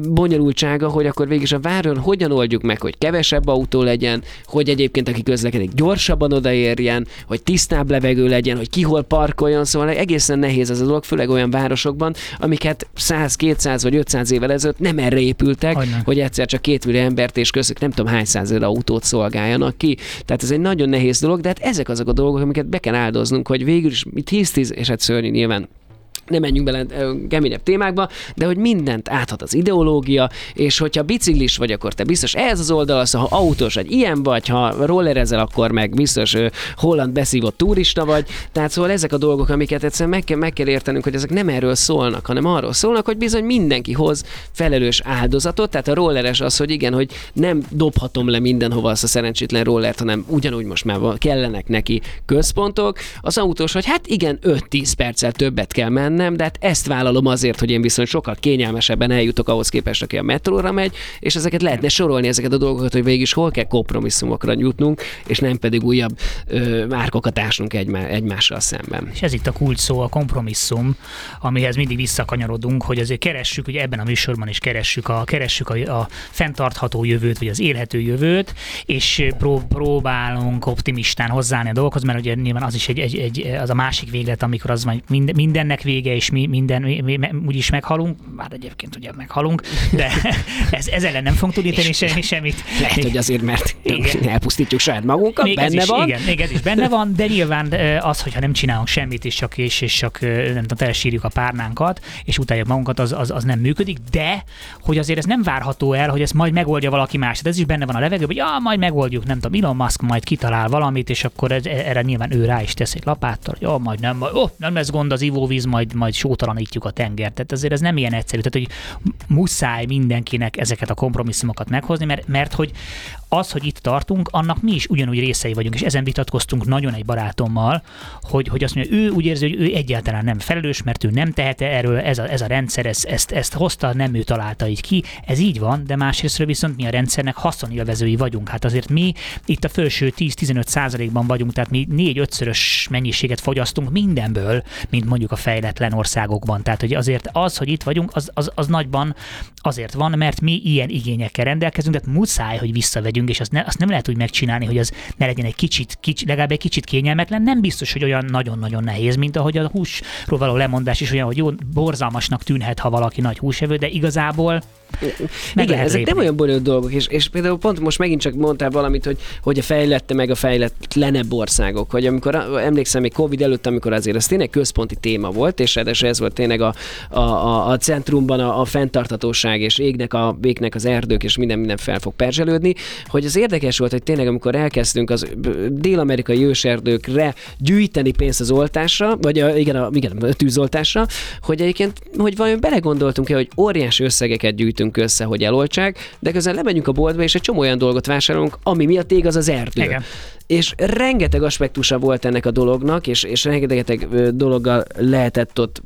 bonyolultsága, hogy akkor végig a váron hogyan oldjuk meg, hogy kevesebb autó legyen, hogy egyébként aki közlekedik gyorsabban odaérjen, hogy tisztább levegő legyen, hogy ki hol parkoljon, szóval egészen nehéz ez a dolog, főleg olyan városokban, amiket 100, 200 vagy 500 évvel ezelőtt nem erre épültek, Hogyne. hogy egyszer csak két millió embert és közük nem tudom hány százezer autót szolgáljanak ki. Tehát ez egy nagyon nehéz dolog, de hát ezek azok a dolgok, amiket be kell áldoznunk, hogy végül is 10-10, és hát szörnyű nyilván nem menjünk bele keményebb témákba, de hogy mindent áthat az ideológia, és hogyha biciklis vagy, akkor te biztos ez az oldal, az, ha autós vagy, ilyen vagy, ha rollerezel, akkor meg biztos holland beszívott turista vagy. Tehát szóval ezek a dolgok, amiket egyszerűen meg kell, meg kell értenünk, hogy ezek nem erről szólnak, hanem arról szólnak, hogy bizony mindenki hoz felelős áldozatot. Tehát a rolleres az, hogy igen, hogy nem dobhatom le mindenhova azt a szerencsétlen rollert, hanem ugyanúgy most már kellenek neki központok. Az autós, hogy hát igen, 5-10 perccel többet kell menni, nem, de hát ezt vállalom azért, hogy én viszont sokkal kényelmesebben eljutok ahhoz képest, aki a metróra megy, és ezeket lehetne sorolni, ezeket a dolgokat, hogy végig is hol kell kompromisszumokra jutnunk, és nem pedig újabb ö, márkokat ásnunk egymá, egymással szemben. És ez itt a kult szó, a kompromisszum, amihez mindig visszakanyarodunk, hogy azért keressük, hogy ebben a műsorban is keressük a, keressük a, a fenntartható jövőt, vagy az élhető jövőt, és pró, próbálunk optimistán hozzáállni a dolgokhoz, mert ugye nyilván az is egy, egy, egy, az a másik véglet, amikor az majd mindennek vége, vége, és mi minden, mi, mi, mi úgyis meghalunk, már egyébként ugye meghalunk, de ez, ez ellen nem fogunk tudni tenni semmi, semmit. Lehet, hogy azért, mert igen. elpusztítjuk saját magunkat, még benne is, van. Igen, még ez is benne van, de nyilván az, hogyha nem csinálunk semmit, és csak, és, és csak nem tudom, telesírjuk a párnánkat, és utáljuk magunkat, az, az, az nem működik, de hogy azért ez nem várható el, hogy ezt majd megoldja valaki más. Tehát ez is benne van a levegőben, hogy ja, majd megoldjuk, nem tudom, Elon Musk majd kitalál valamit, és akkor ez, erre nyilván ő rá is tesz egy lapáttal, hogy jó, majd nem, ó, nem lesz gond az ivóvíz, majd, majd sótalanítjuk a tengert. Tehát azért ez nem ilyen egyszerű. Tehát, hogy muszáj mindenkinek ezeket a kompromisszumokat meghozni, mert, mert hogy az, hogy itt tartunk, annak mi is ugyanúgy részei vagyunk, és ezen vitatkoztunk nagyon egy barátommal, hogy, hogy azt mondja, ő úgy érzi, hogy ő egyáltalán nem felelős, mert ő nem tehet erről, ez a, ez a rendszer, ezt, ezt, ezt hozta, nem ő találta így ki. Ez így van, de másrésztről viszont mi a rendszernek haszonélvezői vagyunk. Hát azért mi itt a felső 10-15 százalékban vagyunk, tehát mi 4-5-szörös mennyiséget fogyasztunk mindenből, mint mondjuk a fejletlen országokban. Tehát hogy azért az, hogy itt vagyunk, az, az, az nagyban azért van, mert mi ilyen igényekkel rendelkezünk, tehát muszáj, hogy visszavegyünk és azt, ne, azt nem lehet úgy megcsinálni, hogy az ne legyen egy kicsit, kicsit, legalább egy kicsit kényelmetlen. Nem biztos, hogy olyan nagyon-nagyon nehéz, mint ahogy a húsról való lemondás is olyan, hogy jó, borzalmasnak tűnhet, ha valaki nagy húsevő, de igazából meg Igen, ezek lépni. nem olyan bonyolult dolgok, és, és például pont most megint csak mondtál valamit, hogy, hogy a fejlette meg a fejletlenebb országok, hogy amikor emlékszem még Covid előtt, amikor azért ez tényleg központi téma volt, és ráadásul ez volt tényleg a, a, a, a centrumban a, a fenntartatóság, és égnek, a, égnek az erdők, és minden minden fel fog perzselődni, hogy az érdekes volt, hogy tényleg amikor elkezdtünk az dél-amerikai őserdőkre gyűjteni pénzt az oltásra, vagy a, igen, a, igen, a tűzoltásra, hogy egyébként, hogy vajon belegondoltunk-e, hogy óriási összegeket gyűjtünk össze, hogy eloltsák, de közben lemegyünk a boltba, és egy csomó olyan dolgot vásárolunk, ami miatt ég az az erdő. Igen és rengeteg aspektusa volt ennek a dolognak, és, és rengeteg dologgal lehetett ott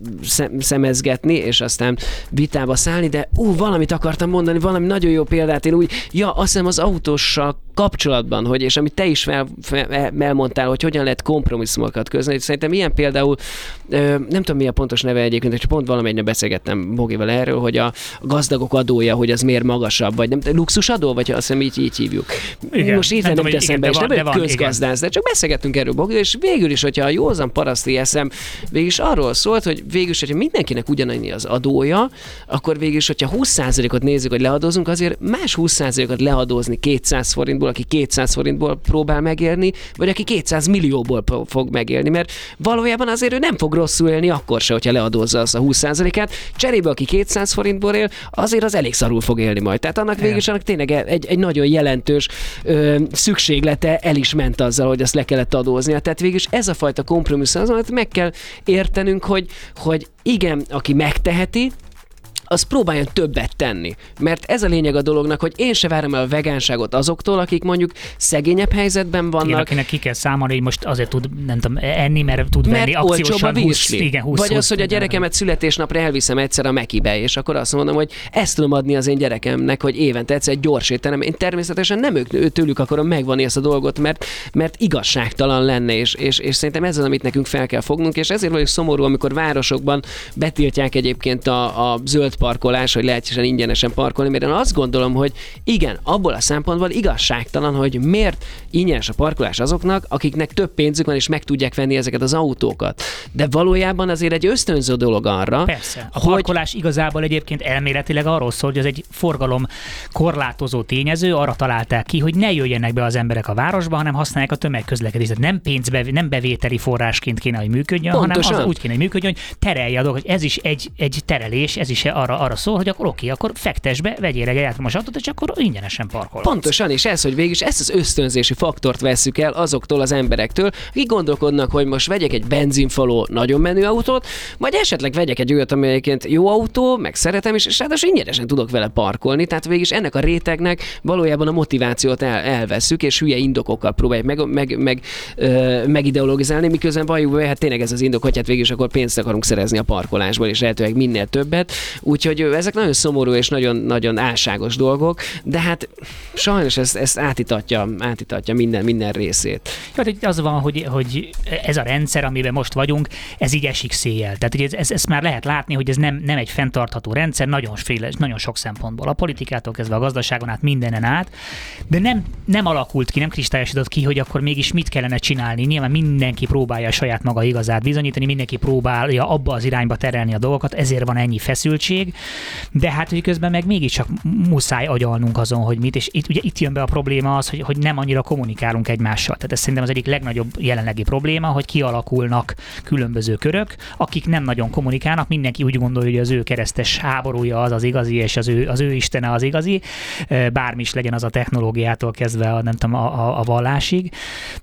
szemezgetni, és aztán vitába szállni, de ú, valamit akartam mondani, valami nagyon jó példát, én úgy, ja, azt hiszem az autóssal kapcsolatban, hogy, és amit te is fel, fel, elmondtál, hogy hogyan lehet kompromisszumokat közni, szerintem ilyen például, nem tudom mi a pontos neve egyébként, hogy pont valamelyik beszélgettem Bogival erről, hogy a gazdagok adója, hogy az miért magasabb, vagy nem, luxusadó, vagy azt hiszem így, így hívjuk. Igen. Most így nem, nem teszem be, és nem de van, közgazdász, de csak beszélgettünk erről, Bogi, és végül is, hogyha a józan paraszti eszem végül is arról szólt, hogy végül is, hogyha mindenkinek ugyanannyi az adója, akkor végül is, hogyha 20%-ot nézzük, hogy leadózunk, azért más 20%-ot leadózni 200 forintból, aki 200 forintból próbál megélni, vagy aki 200 millióból fog megélni, mert valójában azért ő nem fog rosszul élni akkor se, hogyha leadózza azt a 20%-át. Cserébe, aki 200 forintból él, azért az elég szarul fog élni majd. Tehát annak végül is annak tényleg egy, egy nagyon jelentős ö, szükséglete el is ment azzal, hogy azt le kellett adózni. Tehát végül ez a fajta kompromisszum, az, meg kell értenünk, hogy, hogy igen, aki megteheti, az próbáljon többet tenni. Mert ez a lényeg a dolognak, hogy én se várom el a vegánságot azoktól, akik mondjuk szegényebb helyzetben vannak. Igen, akinek ki kell számolni, hogy most azért tud, nem tudom, enni, mert tud mert venni akciósan 20, igen, 20, Vagy az, hogy a gyerekemet születésnapra elviszem egyszer a Mekibe, és akkor azt mondom, hogy ezt tudom adni az én gyerekemnek, hogy évente egyszer egy gyors étterem. Én természetesen nem ők, tőlük akarom megvani ezt a dolgot, mert, mert igazságtalan lenne, és, és, és szerintem ez az, amit nekünk fel kell fognunk, és ezért vagyok szomorú, amikor városokban betiltják egyébként a, a zöld parkolás, hogy lehetsen ingyenesen parkolni, mert én azt gondolom, hogy igen, abból a szempontból igazságtalan, hogy miért ingyenes a parkolás azoknak, akiknek több pénzük van, és meg tudják venni ezeket az autókat. De valójában azért egy ösztönző dolog arra. Persze. A hogy... parkolás igazából egyébként elméletileg arról szól, hogy ez egy forgalom korlátozó tényező, arra találták ki, hogy ne jöjjenek be az emberek a városba, hanem használják a tömegközlekedést. Nem pénzbe, nem bevételi forrásként kéne, hogy működjön, Pontosan. hanem az úgy kéne, hogy működjön, hogy terelje a dolgot. Ez is egy, egy terelés, ez is arra arra, arra szól, hogy akkor oké, akkor fektes be, vegyél egy elektromos autót, és akkor ingyenesen parkolhatsz. Pontosan, és ez, hogy végig ezt az ösztönzési faktort veszük el azoktól az emberektől, akik gondolkodnak, hogy most vegyek egy benzinfaló nagyon menő autót, vagy esetleg vegyek egy olyat, ami egyébként jó autó, meg szeretem, és, és ráadásul ingyenesen tudok vele parkolni. Tehát végig is ennek a rétegnek valójában a motivációt el, elveszük, és hülye indokokkal próbáljuk meg, meg, meg, ö, megideologizálni, miközben valljuk be, hát tényleg ez az indok, hogy hát végig is akkor pénzt akarunk szerezni a parkolásból, és lehetőleg minél többet. Úgy úgyhogy ezek nagyon szomorú és nagyon-nagyon álságos dolgok, de hát sajnos ezt, ezt átitatja, átitatja minden, minden részét. Ja, de az van, hogy, hogy ez a rendszer, amiben most vagyunk, ez így esik széjjel. Tehát ez, ez, ezt már lehet látni, hogy ez nem, nem egy fenntartható rendszer, nagyon, féle, nagyon sok szempontból. A politikától kezdve a gazdaságon át, mindenen át, de nem, nem alakult ki, nem kristályosodott ki, hogy akkor mégis mit kellene csinálni. Nyilván mindenki próbálja a saját maga igazát bizonyítani, mindenki próbálja abba az irányba terelni a dolgokat, ezért van ennyi feszültség, de hát hogy közben meg mégiscsak muszáj agyalnunk azon, hogy mit, és itt, ugye itt jön be a probléma az, hogy, hogy nem annyira kommunikálunk egymással. Tehát ez szerintem az egyik legnagyobb jelenlegi probléma, hogy kialakulnak különböző körök, akik nem nagyon kommunikálnak, mindenki úgy gondolja, hogy az ő keresztes háborúja az az igazi, és az ő, az ő istene az igazi, bármi is legyen az a technológiától kezdve a, nem tudom, a, a, a vallásig.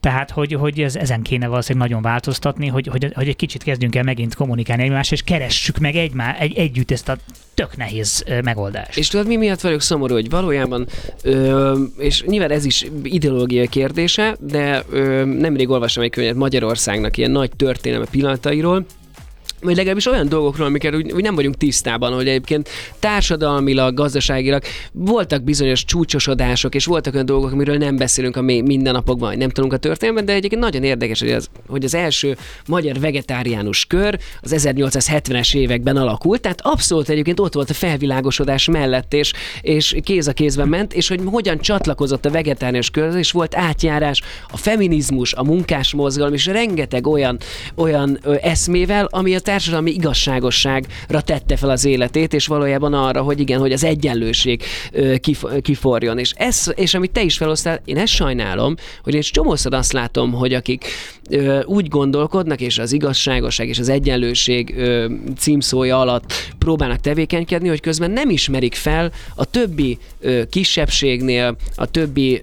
Tehát, hogy, hogy ez, ezen kéne valószínűleg nagyon változtatni, hogy, hogy, hogy egy kicsit kezdjünk el megint kommunikálni egymást, és keressük meg egymá, egy, együtt ezt a tök nehéz megoldást. És tudod, mi miatt vagyok szomorú, hogy valójában, ö, és nyilván ez is ideológiai kérdése, de ö, nemrég olvastam egy könyvet Magyarországnak ilyen nagy történelme pillanatairól, vagy legalábbis olyan dolgokról, amiket úgy, úgy nem vagyunk tisztában, hogy egyébként társadalmilag, gazdaságilag voltak bizonyos csúcsosodások, és voltak olyan dolgok, amiről nem beszélünk a mindennapokban, vagy nem tudunk a történelemben, de egyébként nagyon érdekes, hogy az, hogy az első magyar vegetáriánus kör az 1870-es években alakult, tehát abszolút egyébként ott volt a felvilágosodás mellett, és, és kéz a kézben ment, és hogy hogyan csatlakozott a vegetáriánus kör, és volt átjárás a feminizmus, a munkásmozgalom, és rengeteg olyan, olyan eszmével, ami a társadalmi igazságosságra tette fel az életét, és valójában arra, hogy igen, hogy az egyenlőség kiforjon. És, ez, és amit te is felosztál, én ezt sajnálom, hogy én csomószor azt látom, hogy akik úgy gondolkodnak, és az igazságosság és az egyenlőség címszója alatt próbálnak tevékenykedni, hogy közben nem ismerik fel a többi kisebbségnél, a többi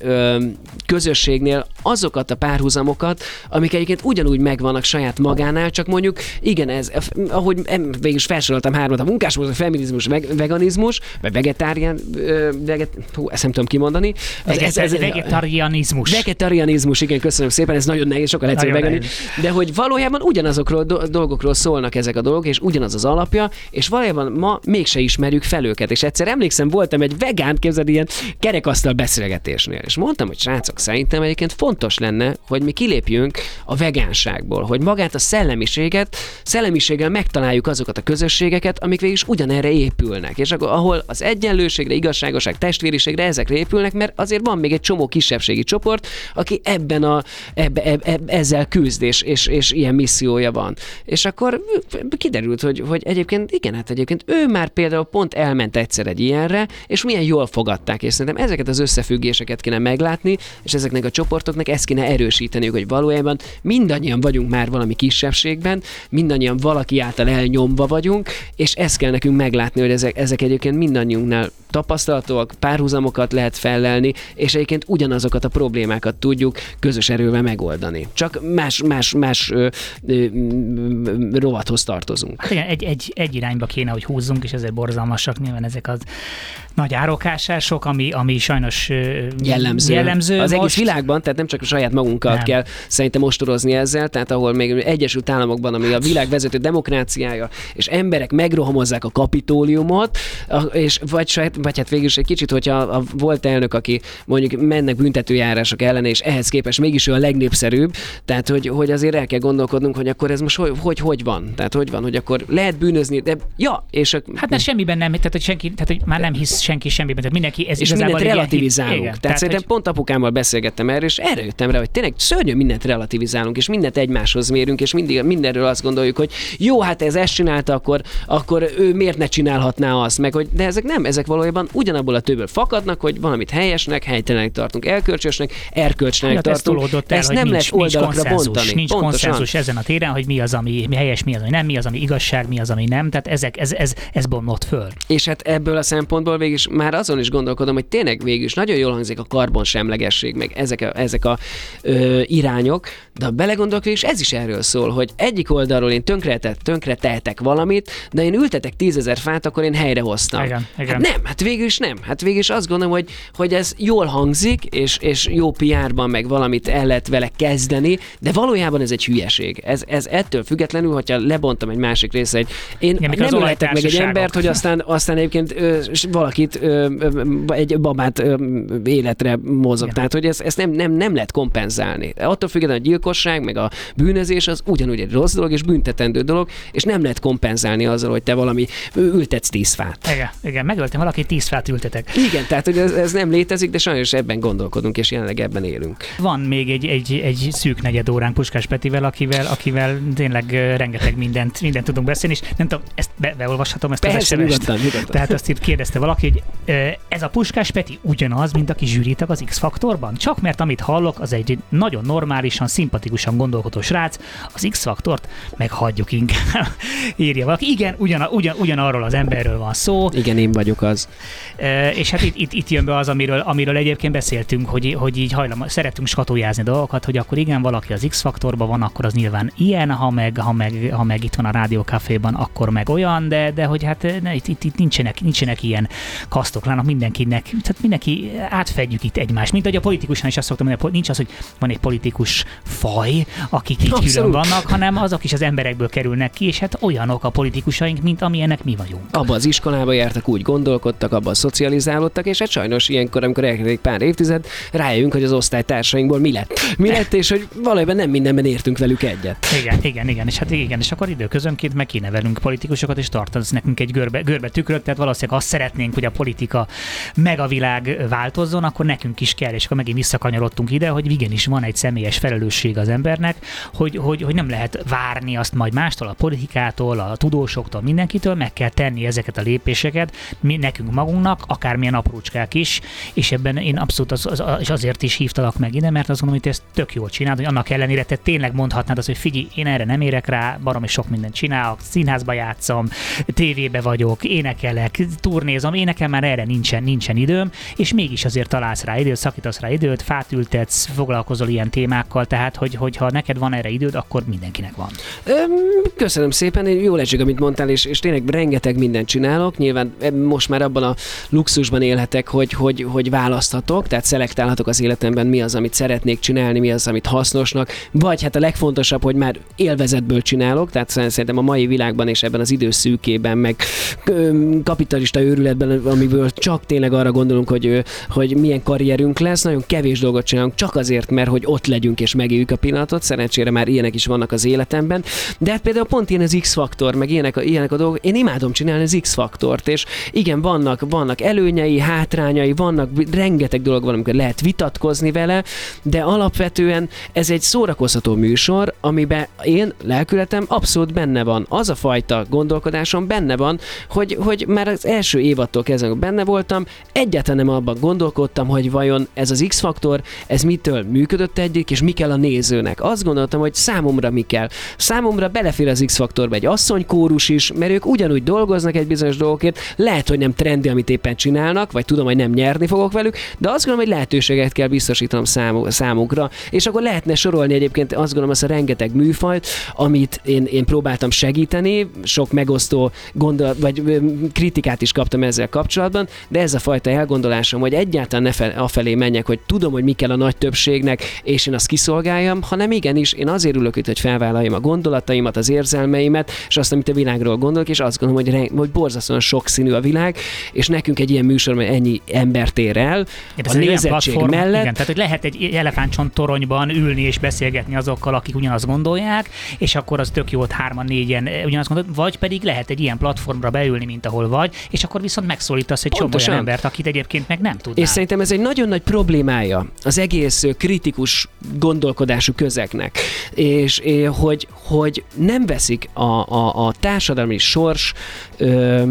közösségnél azokat a párhuzamokat, amik egyébként ugyanúgy megvannak saját magánál, csak mondjuk igen, ez, ahogy végül is felsoroltam hármat, a munkásmozgalom, a feminizmus, meg, veganizmus, vagy vegetárián, veget, hú, ezt nem tudom kimondani. Az, ez, ez, vegetarianizmus. Vegetarianizmus, igen, köszönöm szépen, ez nagyon nehéz, sokkal egyszerűbb vegani. De hogy valójában ugyanazokról do- dolgokról szólnak ezek a dolgok, és ugyanaz az alapja, és valójában ma mégse ismerjük fel őket. És egyszer emlékszem, voltam egy vegán, képzeld, ilyen kerekasztal beszélgetésnél, és mondtam, hogy srácok, szerintem egyébként fontos lenne, hogy mi kilépjünk a vegánságból, hogy magát a szellemiséget, szellemiséggel megtaláljuk azokat a közösségeket, amik végül is ugyanerre épülnek. És akkor, ahol az egyenlőségre, igazságoság, testvériségre ezekre épülnek, mert azért van még egy csomó kisebbségi csoport, aki ebben a, ebbe, ebbe, ezzel küzd, és, és, és ilyen missziója van. És akkor kiderült, hogy, hogy egyébként igen, hát egyébként ő már például pont elment egyszer egy ilyenre, és milyen jól fogadták, és szerintem ezeket az összefüggéseket kéne meglátni, és ezeknek a csoportoknak ezt kéne erősíteni, hogy valójában mindannyian vagyunk már valami kisebbségben, mindannyian valaki által elnyomva vagyunk, és ezt kell nekünk meglátni, hogy ezek, ezek egyébként mindannyiunknál tapasztalatok, párhuzamokat lehet fellelni, és egyébként ugyanazokat a problémákat tudjuk közös erővel megoldani. Csak más, más, más ö, ö, rovathoz tartozunk. Hát igen, egy, egy, egy irányba kéne, hogy húzzunk, és ezért borzalmasak nyilván ezek az nagy árokásások, ami, ami sajnos jellemző. jellemző az most. egész világban, tehát nem csak a saját magunkat nem. kell szerintem ostorozni ezzel, tehát ahol még Egyesült Államokban, ami a világ vezető demokráciája, és emberek megrohamozzák a kapitóliumot, és vagy, saját, vagy hát végül is egy kicsit, hogyha a volt elnök, aki mondjuk mennek büntetőjárások ellen, és ehhez képest mégis ő a legnépszerűbb, tehát hogy, hogy azért el kell gondolkodnunk, hogy akkor ez most hogy, hogy, hogy van, tehát hogy van, hogy akkor lehet bűnözni, de ja, és a... Hát mert semmiben nem, tehát hogy senki, tehát hogy már nem hisz senki semmiben, tehát mindenki ez és mindent relativizálunk. Igen, tehát, tehát szerintem hogy... pont apukámmal beszélgettem erről, és erre jöttem rá, hogy tényleg szörnyű mindent relativizálunk, és mindent egymáshoz mérünk, és mindig mindenről azt gondoljuk, hogy jó, hát ez ezt csinálta, akkor, akkor ő miért ne csinálhatná azt, meg hogy, de ezek nem, ezek valójában ugyanabból a többől fakadnak, hogy valamit helyesnek, helytelenek tartunk, elkölcsösnek, erkölcsnek hát tartunk. Ez el, ezt nem nincs, lehet oldalakra nincs bontani. Nincs Pontosan. konszenzus ezen a téren, hogy mi az, ami mi helyes, mi az, ami nem, mi az, ami igazság, mi az, ami nem. Tehát ezek, ez, ez, ez bomlott föl. És hát ebből a szempontból végig már azon is gondolkodom, hogy tényleg végül is nagyon jól hangzik a karbonsemlegesség, meg ezek a, ezek a ö, irányok, de belegondolok, és ez is erről szól, hogy egyik oldalról én tönkretek, tönkre tehetek valamit, de én ültetek tízezer fát, akkor én helyrehoztam. Igen, igen. Hát nem, hát végül is nem. Hát végül is azt gondolom, hogy, hogy ez jól hangzik, és, és jó PR-ban meg valamit el lehet vele kezdeni, de valójában ez egy hülyeség. Ez, ez ettől függetlenül, hogyha lebontam egy másik része, egy, én Igen, az nem ülhetek meg egy embert, hogy aztán, aztán egyébként ö, s- valakit, egy babát életre mozog. Igen. Tehát, hogy ezt, ezt nem, nem, nem lehet kompenzálni. Attól függetlenül a gyilkosság, meg a bűnözés az ugyanúgy egy rossz dolog és büntetendő dolog, és nem lehet kompenzálni azzal, hogy te valami ültetsz tíz fát. Igen, igen, megöltem valakit, tíz fát ültetek. Igen, tehát hogy ez, ez nem létezik, de sajnos ebben gondolkodunk, és jelenleg ebben élünk. Van még egy, egy, egy szűk negyed óránk Puskás Petivel, akivel, akivel tényleg rengeteg mindent, mindent tudunk beszélni, és nem tudom, ezt be, beolvashatom, ezt Persze, az SMS-t? Tehát azt itt kérdezte valaki, hogy ez a Puskás Peti ugyanaz, mint aki zsűritag az X-faktorban? Csak mert amit hallok, az egy nagyon normálisan, szimpatikusan gondolkodó srác, az X-faktort meg hagyjuk inkább. Írja valaki. Igen, ugyan, ugyan, ugyanarról az emberről van szó, Igen, én vagyok az. És hát itt, itt, itt jön be az, amiről, amiről egyébként beszéltünk, hogy, hogy így hajlam, szeretünk skatujázni dolgokat, hogy akkor igen, valaki az X-faktorban van, akkor az nyilván ilyen, ha meg, ha meg, ha meg itt van a Rádió Caféban, akkor meg olyan, de, de hogy hát ne, itt, itt, itt nincsenek, nincsenek ilyen kasztok, lának mindenkinek, tehát mindenki átfedjük itt egymást, mint ahogy a politikusan is azt szoktam mondani, nincs az, hogy van egy politikus faj, akik így külön Abszolút. vannak, hanem azok is az emberekből kerülnek ki, és hát olyanok a politikusaink, mint amilyenek mi vagyunk. Abba az iskolába jártak, úgy gondolkodtak, abban szocializálódtak, és hát sajnos ilyenkor, amikor elkezdődik pár évtized, rájövünk, hogy az osztálytársainkból mi lett. Mi lett, és hogy valójában nem mindenben értünk velük egyet. Igen, igen, igen, és hát igen, és akkor időközönként meg kinevelünk politikusokat, és tartasz nekünk egy görbe, görbe tükröt, tehát valószínűleg azt szeretnénk, hogy a politika meg a világ változzon, akkor nekünk is kell, és akkor megint visszakanyarodtunk ide, hogy igenis van egy személyes felelősség az embernek, hogy, hogy, hogy nem lehet várni azt majd mástól, a politikától, a tudósoktól, mindenkitől, meg kell tenni ezeket a lépéseket, mi nekünk magunknak, akármilyen aprócskák is, és ebben én abszolút az, az, az, és azért is hívtalak meg ide, mert azt gondolom, hogy ezt tök jól csinálod, hogy annak ellenére te tényleg mondhatnád azt, hogy figyelj, én erre nem érek rá, baromi sok mindent csinálok, színházba játszom, tévébe vagyok, énekelek, turnézom, én nekem már erre nincsen, nincsen időm, és mégis azért találsz rá időt, szakítasz rá időt, fát ültetsz, foglalkozol ilyen témákkal, tehát hogy, hogy ha neked van erre időd, akkor mindenkinek van. Öm, Köszönöm szépen, jó esik, amit mondtál, és, és tényleg rengeteg mindent csinálok. Nyilván most már abban a luxusban élhetek, hogy, hogy, hogy választhatok, tehát szelektálhatok az életemben, mi az, amit szeretnék csinálni, mi az, amit hasznosnak, vagy hát a legfontosabb, hogy már élvezetből csinálok, tehát szerintem a mai világban és ebben az időszűkében, meg kapitalista őrületben, amiből csak tényleg arra gondolunk, hogy, hogy milyen karrierünk lesz, nagyon kevés dolgot csinálunk, csak azért, mert hogy ott legyünk és megéljük a pillanatot, szerencsére már ilyenek is vannak az életemben, de hát például pont ilyen az X-faktor, meg ilyenek a, ilyenek a dolgok, én imádom csinálni az X-faktort, és igen, vannak, vannak előnyei, hátrányai, vannak rengeteg dolog van, amikor lehet vitatkozni vele, de alapvetően ez egy szórakoztató műsor, amiben én lelkületem abszolút benne van. Az a fajta gondolkodásom benne van, hogy, hogy már az első évattól kezdve amikor benne voltam, egyáltalán nem abban gondolkodtam, hogy vajon ez az X-faktor, ez mitől működött egyik, és mi kell a nézőnek. Azt gondoltam, hogy számomra mi kell. Számomra belefér az X-faktorba egy asszonykórus is, mert ők ugyanúgy dolgoznak egy bizonyos dolgokért, lehet, hogy nem trendi, amit éppen csinálnak, vagy tudom, hogy nem nyerni fogok velük, de azt gondolom, hogy lehetőséget kell biztosítanom számukra, és akkor lehetne sorolni egyébként azt gondolom azt a rengeteg műfajt, amit én, én próbáltam segíteni, sok megosztó gondolat, vagy kritikát is kaptam ezzel kapcsolatban, de ez a fajta elgondolásom, hogy egyáltalán ne fel, afelé menjek, hogy tudom, hogy mi kell a nagy többségnek, és én azt kiszolgáljam, hanem igenis, én azért ülök itt, hogy felvállaljam a gondolataimat, az érzelmeimet, és azt, amit a világról gondolok, és azt gondolom, hogy, re- hogy borzasztóan sokszínű a világ, és nekünk egy ilyen műsor, mert ennyi embert ér el, Igen, a nézettség platform, mellett, Igen, tehát hogy lehet egy elefántcsont toronyban ülni és beszélgetni azokkal, akik ugyanazt gondolják, és akkor az tök jó, hogy hárman, négyen eh, ugyanazt gondolják, vagy pedig lehet egy ilyen platformra beülni, mint ahol vagy, és akkor viszont megszólítasz egy csomó Pontosan. olyan embert, akit egyébként meg nem tudnál. És szerintem ez egy nagyon nagy problémája az egész kritikus gondolkodású közeknek, és hogy, hogy nem veszik a, a, a társadalmi sors ö,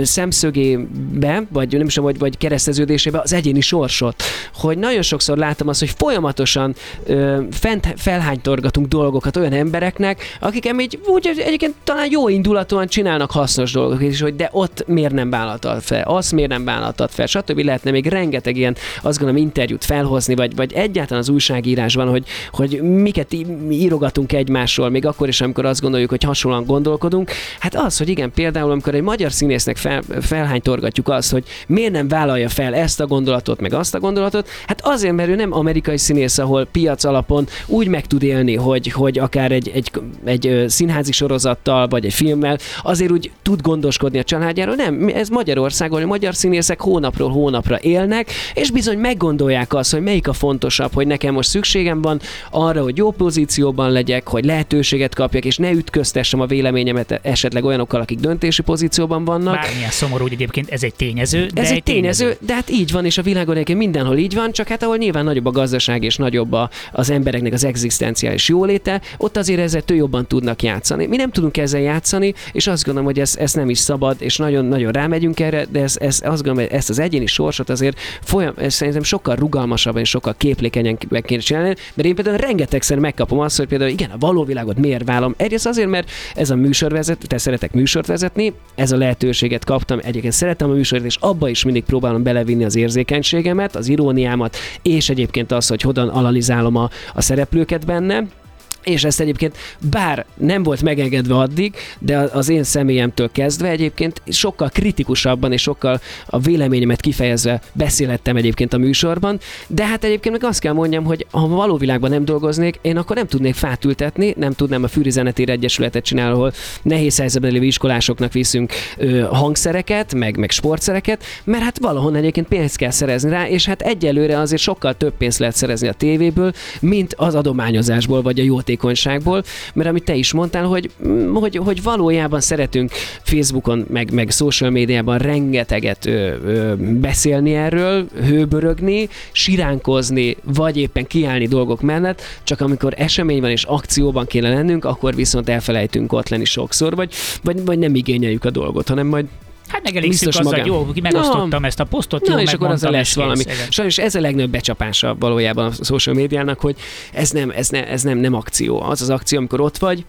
szemszögébe, vagy nem is tudom, vagy, vagy kereszteződésébe az egyéni sorsot. Hogy nagyon sokszor látom azt, hogy folyamatosan ö, fent felhánytorgatunk dolgokat olyan embereknek, akik így úgy egyébként talán jó indulatúan csinálnak hasznos dolgokat, és hogy de ott miért nem vállaltad fel, azt miért nem vállaltad fel, stb. Lehetne még rengeteg ilyen, azt gondolom, interjút felhozni, vagy, vagy egyáltalán az újságírásban, hogy, hogy miket írogatunk egymásról, még akkor is, amikor azt gondoljuk, hogy hasonlóan gondolkodunk. Hát az, hogy igen, például amikor egy magyar színésznek fel, felhánytorgatjuk azt, hogy miért nem vállalja fel ezt a gondolatot, meg azt a gondolatot, hát azért, mert ő nem amerikai színész, ahol piac alapon úgy meg tud élni, hogy, hogy akár egy, egy, egy színházi sorozattal, vagy egy filmmel, azért úgy tud gondoskodni a családjáról. Nem, ez Magyarországon, a magyar színészek hónapról hónapra élnek, és bizony meggondolják azt, hogy melyik a fontosabb, hogy nekem most szükségem van arra, hogy jó pozícióban legyek, hogy lehetőséget kapjak, és ne ütköztessem a véleményemet esetleg olyanokkal, akik döntési pozícióban vannak. Bármilyen szomorú, hogy egyébként ez egy tényező. De ez egy tényező, tényező, de hát így van, és a világon egyébként mindenhol így van, csak hát ahol nyilván nagyobb a gazdaság és nagyobb a, az embereknek az egzisztenciális jóléte, ott azért ezzel jobban tudnak játszani. Mi nem tudunk ezzel játszani, és azt gondolom, hogy ez, ez nem is szabad, és nagyon-nagyon rámegyünk erre, de ez, ez, azt gondolom, hogy ezt az egyéni sorsot azért folyam, ez szerintem sokkal rugalmasabban és sokkal képlékenyen meg kéne csinálni, mert én például rengetegszer megkapom azt, hogy például igen, a való világot miért vállalom. Egyrészt azért, mert ez a műsorvezet, te szeretek műsort vezetni, ez a lehetőséget kaptam, egyébként szeretem a műsort, és abba is mindig próbálom belevinni az érzékenységemet, az iróniámat, és egyébként az, hogy hogyan analizálom a, a szereplőket benne és ezt egyébként bár nem volt megengedve addig, de az én személyemtől kezdve egyébként sokkal kritikusabban és sokkal a véleményemet kifejezve beszélettem egyébként a műsorban, de hát egyébként meg azt kell mondjam, hogy ha való világban nem dolgoznék, én akkor nem tudnék fát ültetni, nem tudnám a Fűri Zenetér Egyesületet csinálni, ahol nehéz helyzetben lévő iskolásoknak viszünk ö, hangszereket, meg, meg sportszereket, mert hát valahon egyébként pénzt kell szerezni rá, és hát egyelőre azért sokkal több pénzt lehet szerezni a tévéből, mint az adományozásból vagy a jóték hatékonyságból, mert amit te is mondtál, hogy, mm, hogy, hogy valójában szeretünk Facebookon, meg, meg social médiában rengeteget ö, ö, beszélni erről, hőbörögni, siránkozni, vagy éppen kiállni dolgok mellett, csak amikor esemény van és akcióban kéne lennünk, akkor viszont elfelejtünk ott lenni sokszor, vagy, vagy, vagy nem igényeljük a dolgot, hanem majd Hát megelégszünk azzal, magán. jó, megosztottam Na, ezt a posztot, jó, és akkor az lesz valami. Kész, Sajnos ez a legnagyobb becsapása valójában a social médiának, hogy ez nem, ez, ne, ez nem, nem akció. Az az akció, amikor ott vagy,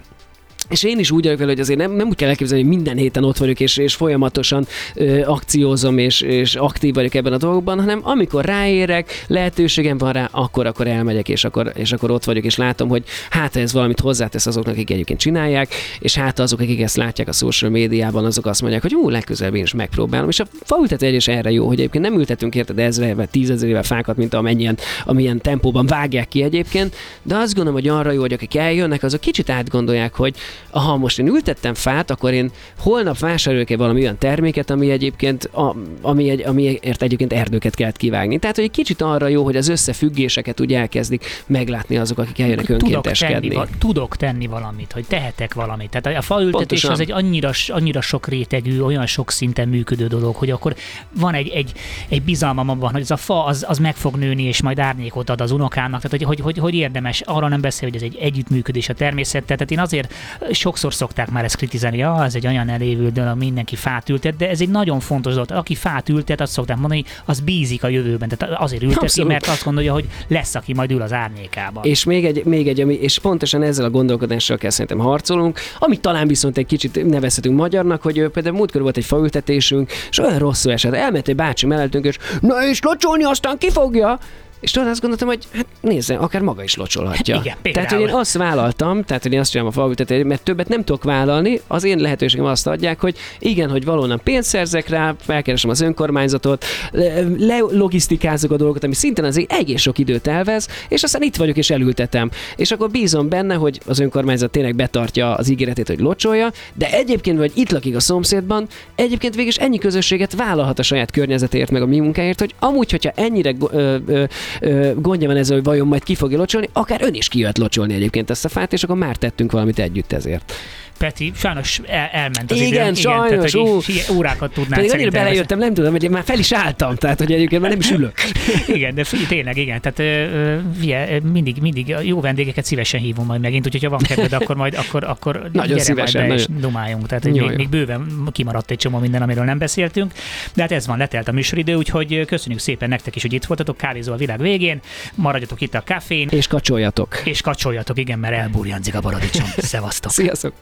és én is úgy vagyok vele, hogy azért nem, nem úgy kell elképzelni, hogy minden héten ott vagyok, és, és folyamatosan ö, akciózom, és, és aktív vagyok ebben a dolgokban, hanem amikor ráérek, lehetőségem van rá, akkor, akkor elmegyek, és akkor, és akkor ott vagyok, és látom, hogy hát ez valamit hozzátesz azoknak, akik egyébként csinálják, és hát azok, akik ezt látják a social médiában, azok azt mondják, hogy ú, legközelebb én is megpróbálom. És a faültető egyes erre jó, hogy egyébként nem ültetünk érted ezre, vagy tízezerével fákat, mint amennyien, amilyen tempóban vágják ki egyébként, de azt gondolom, hogy arra jó, hogy akik eljönnek, azok kicsit átgondolják, hogy aha, most én ültettem fát, akkor én holnap vásárolok-e valami olyan terméket, ami egyébként, a, ami egy, amiért egyébként erdőket kellett kivágni. Tehát, hogy egy kicsit arra jó, hogy az összefüggéseket úgy elkezdik meglátni azok, akik eljönnek önkénteskedni. Tudok tenni, tudok tenni valamit, hogy tehetek valamit. Tehát a faültetés Pontosan. az egy annyira, annyira sok rétegű, olyan sok szinten működő dolog, hogy akkor van egy, egy, egy bizalmam abban, hogy ez a fa az, az meg fog nőni, és majd árnyékot ad az unokának. Tehát, hogy, hogy, hogy, hogy érdemes, arra nem beszél, hogy ez egy együttműködés a természettel. Tehát én azért sokszor szokták már ezt kritizálni, ja, ez egy olyan elévő dolog, mindenki fát ültet, de ez egy nagyon fontos dolog. Aki fát ültet, azt szokták mondani, az bízik a jövőben. Tehát azért ülteti, Abszolút. mert azt gondolja, hogy lesz, aki majd ül az árnyékában. És még egy, még egy ami, és pontosan ezzel a gondolkodással kell szerintem harcolunk, amit talán viszont egy kicsit nevezhetünk magyarnak, hogy például múltkor volt egy faültetésünk, és olyan rosszul esett. Elment egy bácsi mellettünk, és na és locsolni aztán kifogja. És tudod, azt gondoltam, hogy hát nézze, akár maga is locsolhatja. Igen, tehát, hogy én azt vállaltam, tehát, hogy én azt csinálom a falültetést, mert többet nem tudok vállalni, az én lehetőségem azt adják, hogy igen, hogy valóban pénzt szerzek rá, felkeresem az önkormányzatot, logisztikázok a dolgokat, ami szintén azért egész sok időt elvez, és aztán itt vagyok és elültetem. És akkor bízom benne, hogy az önkormányzat tényleg betartja az ígéretét, hogy locsolja, de egyébként, vagy itt lakik a szomszédban, egyébként végig ennyi közösséget vállalhat a saját környezetért, meg a mi munkáért, hogy amúgy, hogyha ennyire ö, ö, gondja van ezzel, hogy vajon majd ki fogja locsolni, akár ön is kijött locsolni egyébként ezt a fát, és akkor már tettünk valamit együtt ezért. Peti, sajnos el, elment az igen, időm. Igen, sajnos. Tehát, hogy órákat tudnánk Pedig annyira belejöttem, nem tudom, hogy én már fel is álltam, tehát hogy egyébként már nem is ülök. igen, de figyelj, tényleg, igen. Tehát uh, mindig, mindig jó vendégeket szívesen hívom majd megint, úgyhogy ha van kedved, akkor majd akkor, akkor nagyon gyere szívesen, majd be nagyon. és dumáljunk. Tehát jó, még, még, bőven kimaradt egy csomó minden, amiről nem beszéltünk. De hát ez van, letelt a műsoridő, úgyhogy köszönjük szépen nektek is, hogy itt voltatok. Kávézó a világ végén. Maradjatok itt a kafén. És kacsoljatok. És kacsoljatok, igen, mert elburjanzik a paradicsom. Szevasztok. Sziasztok.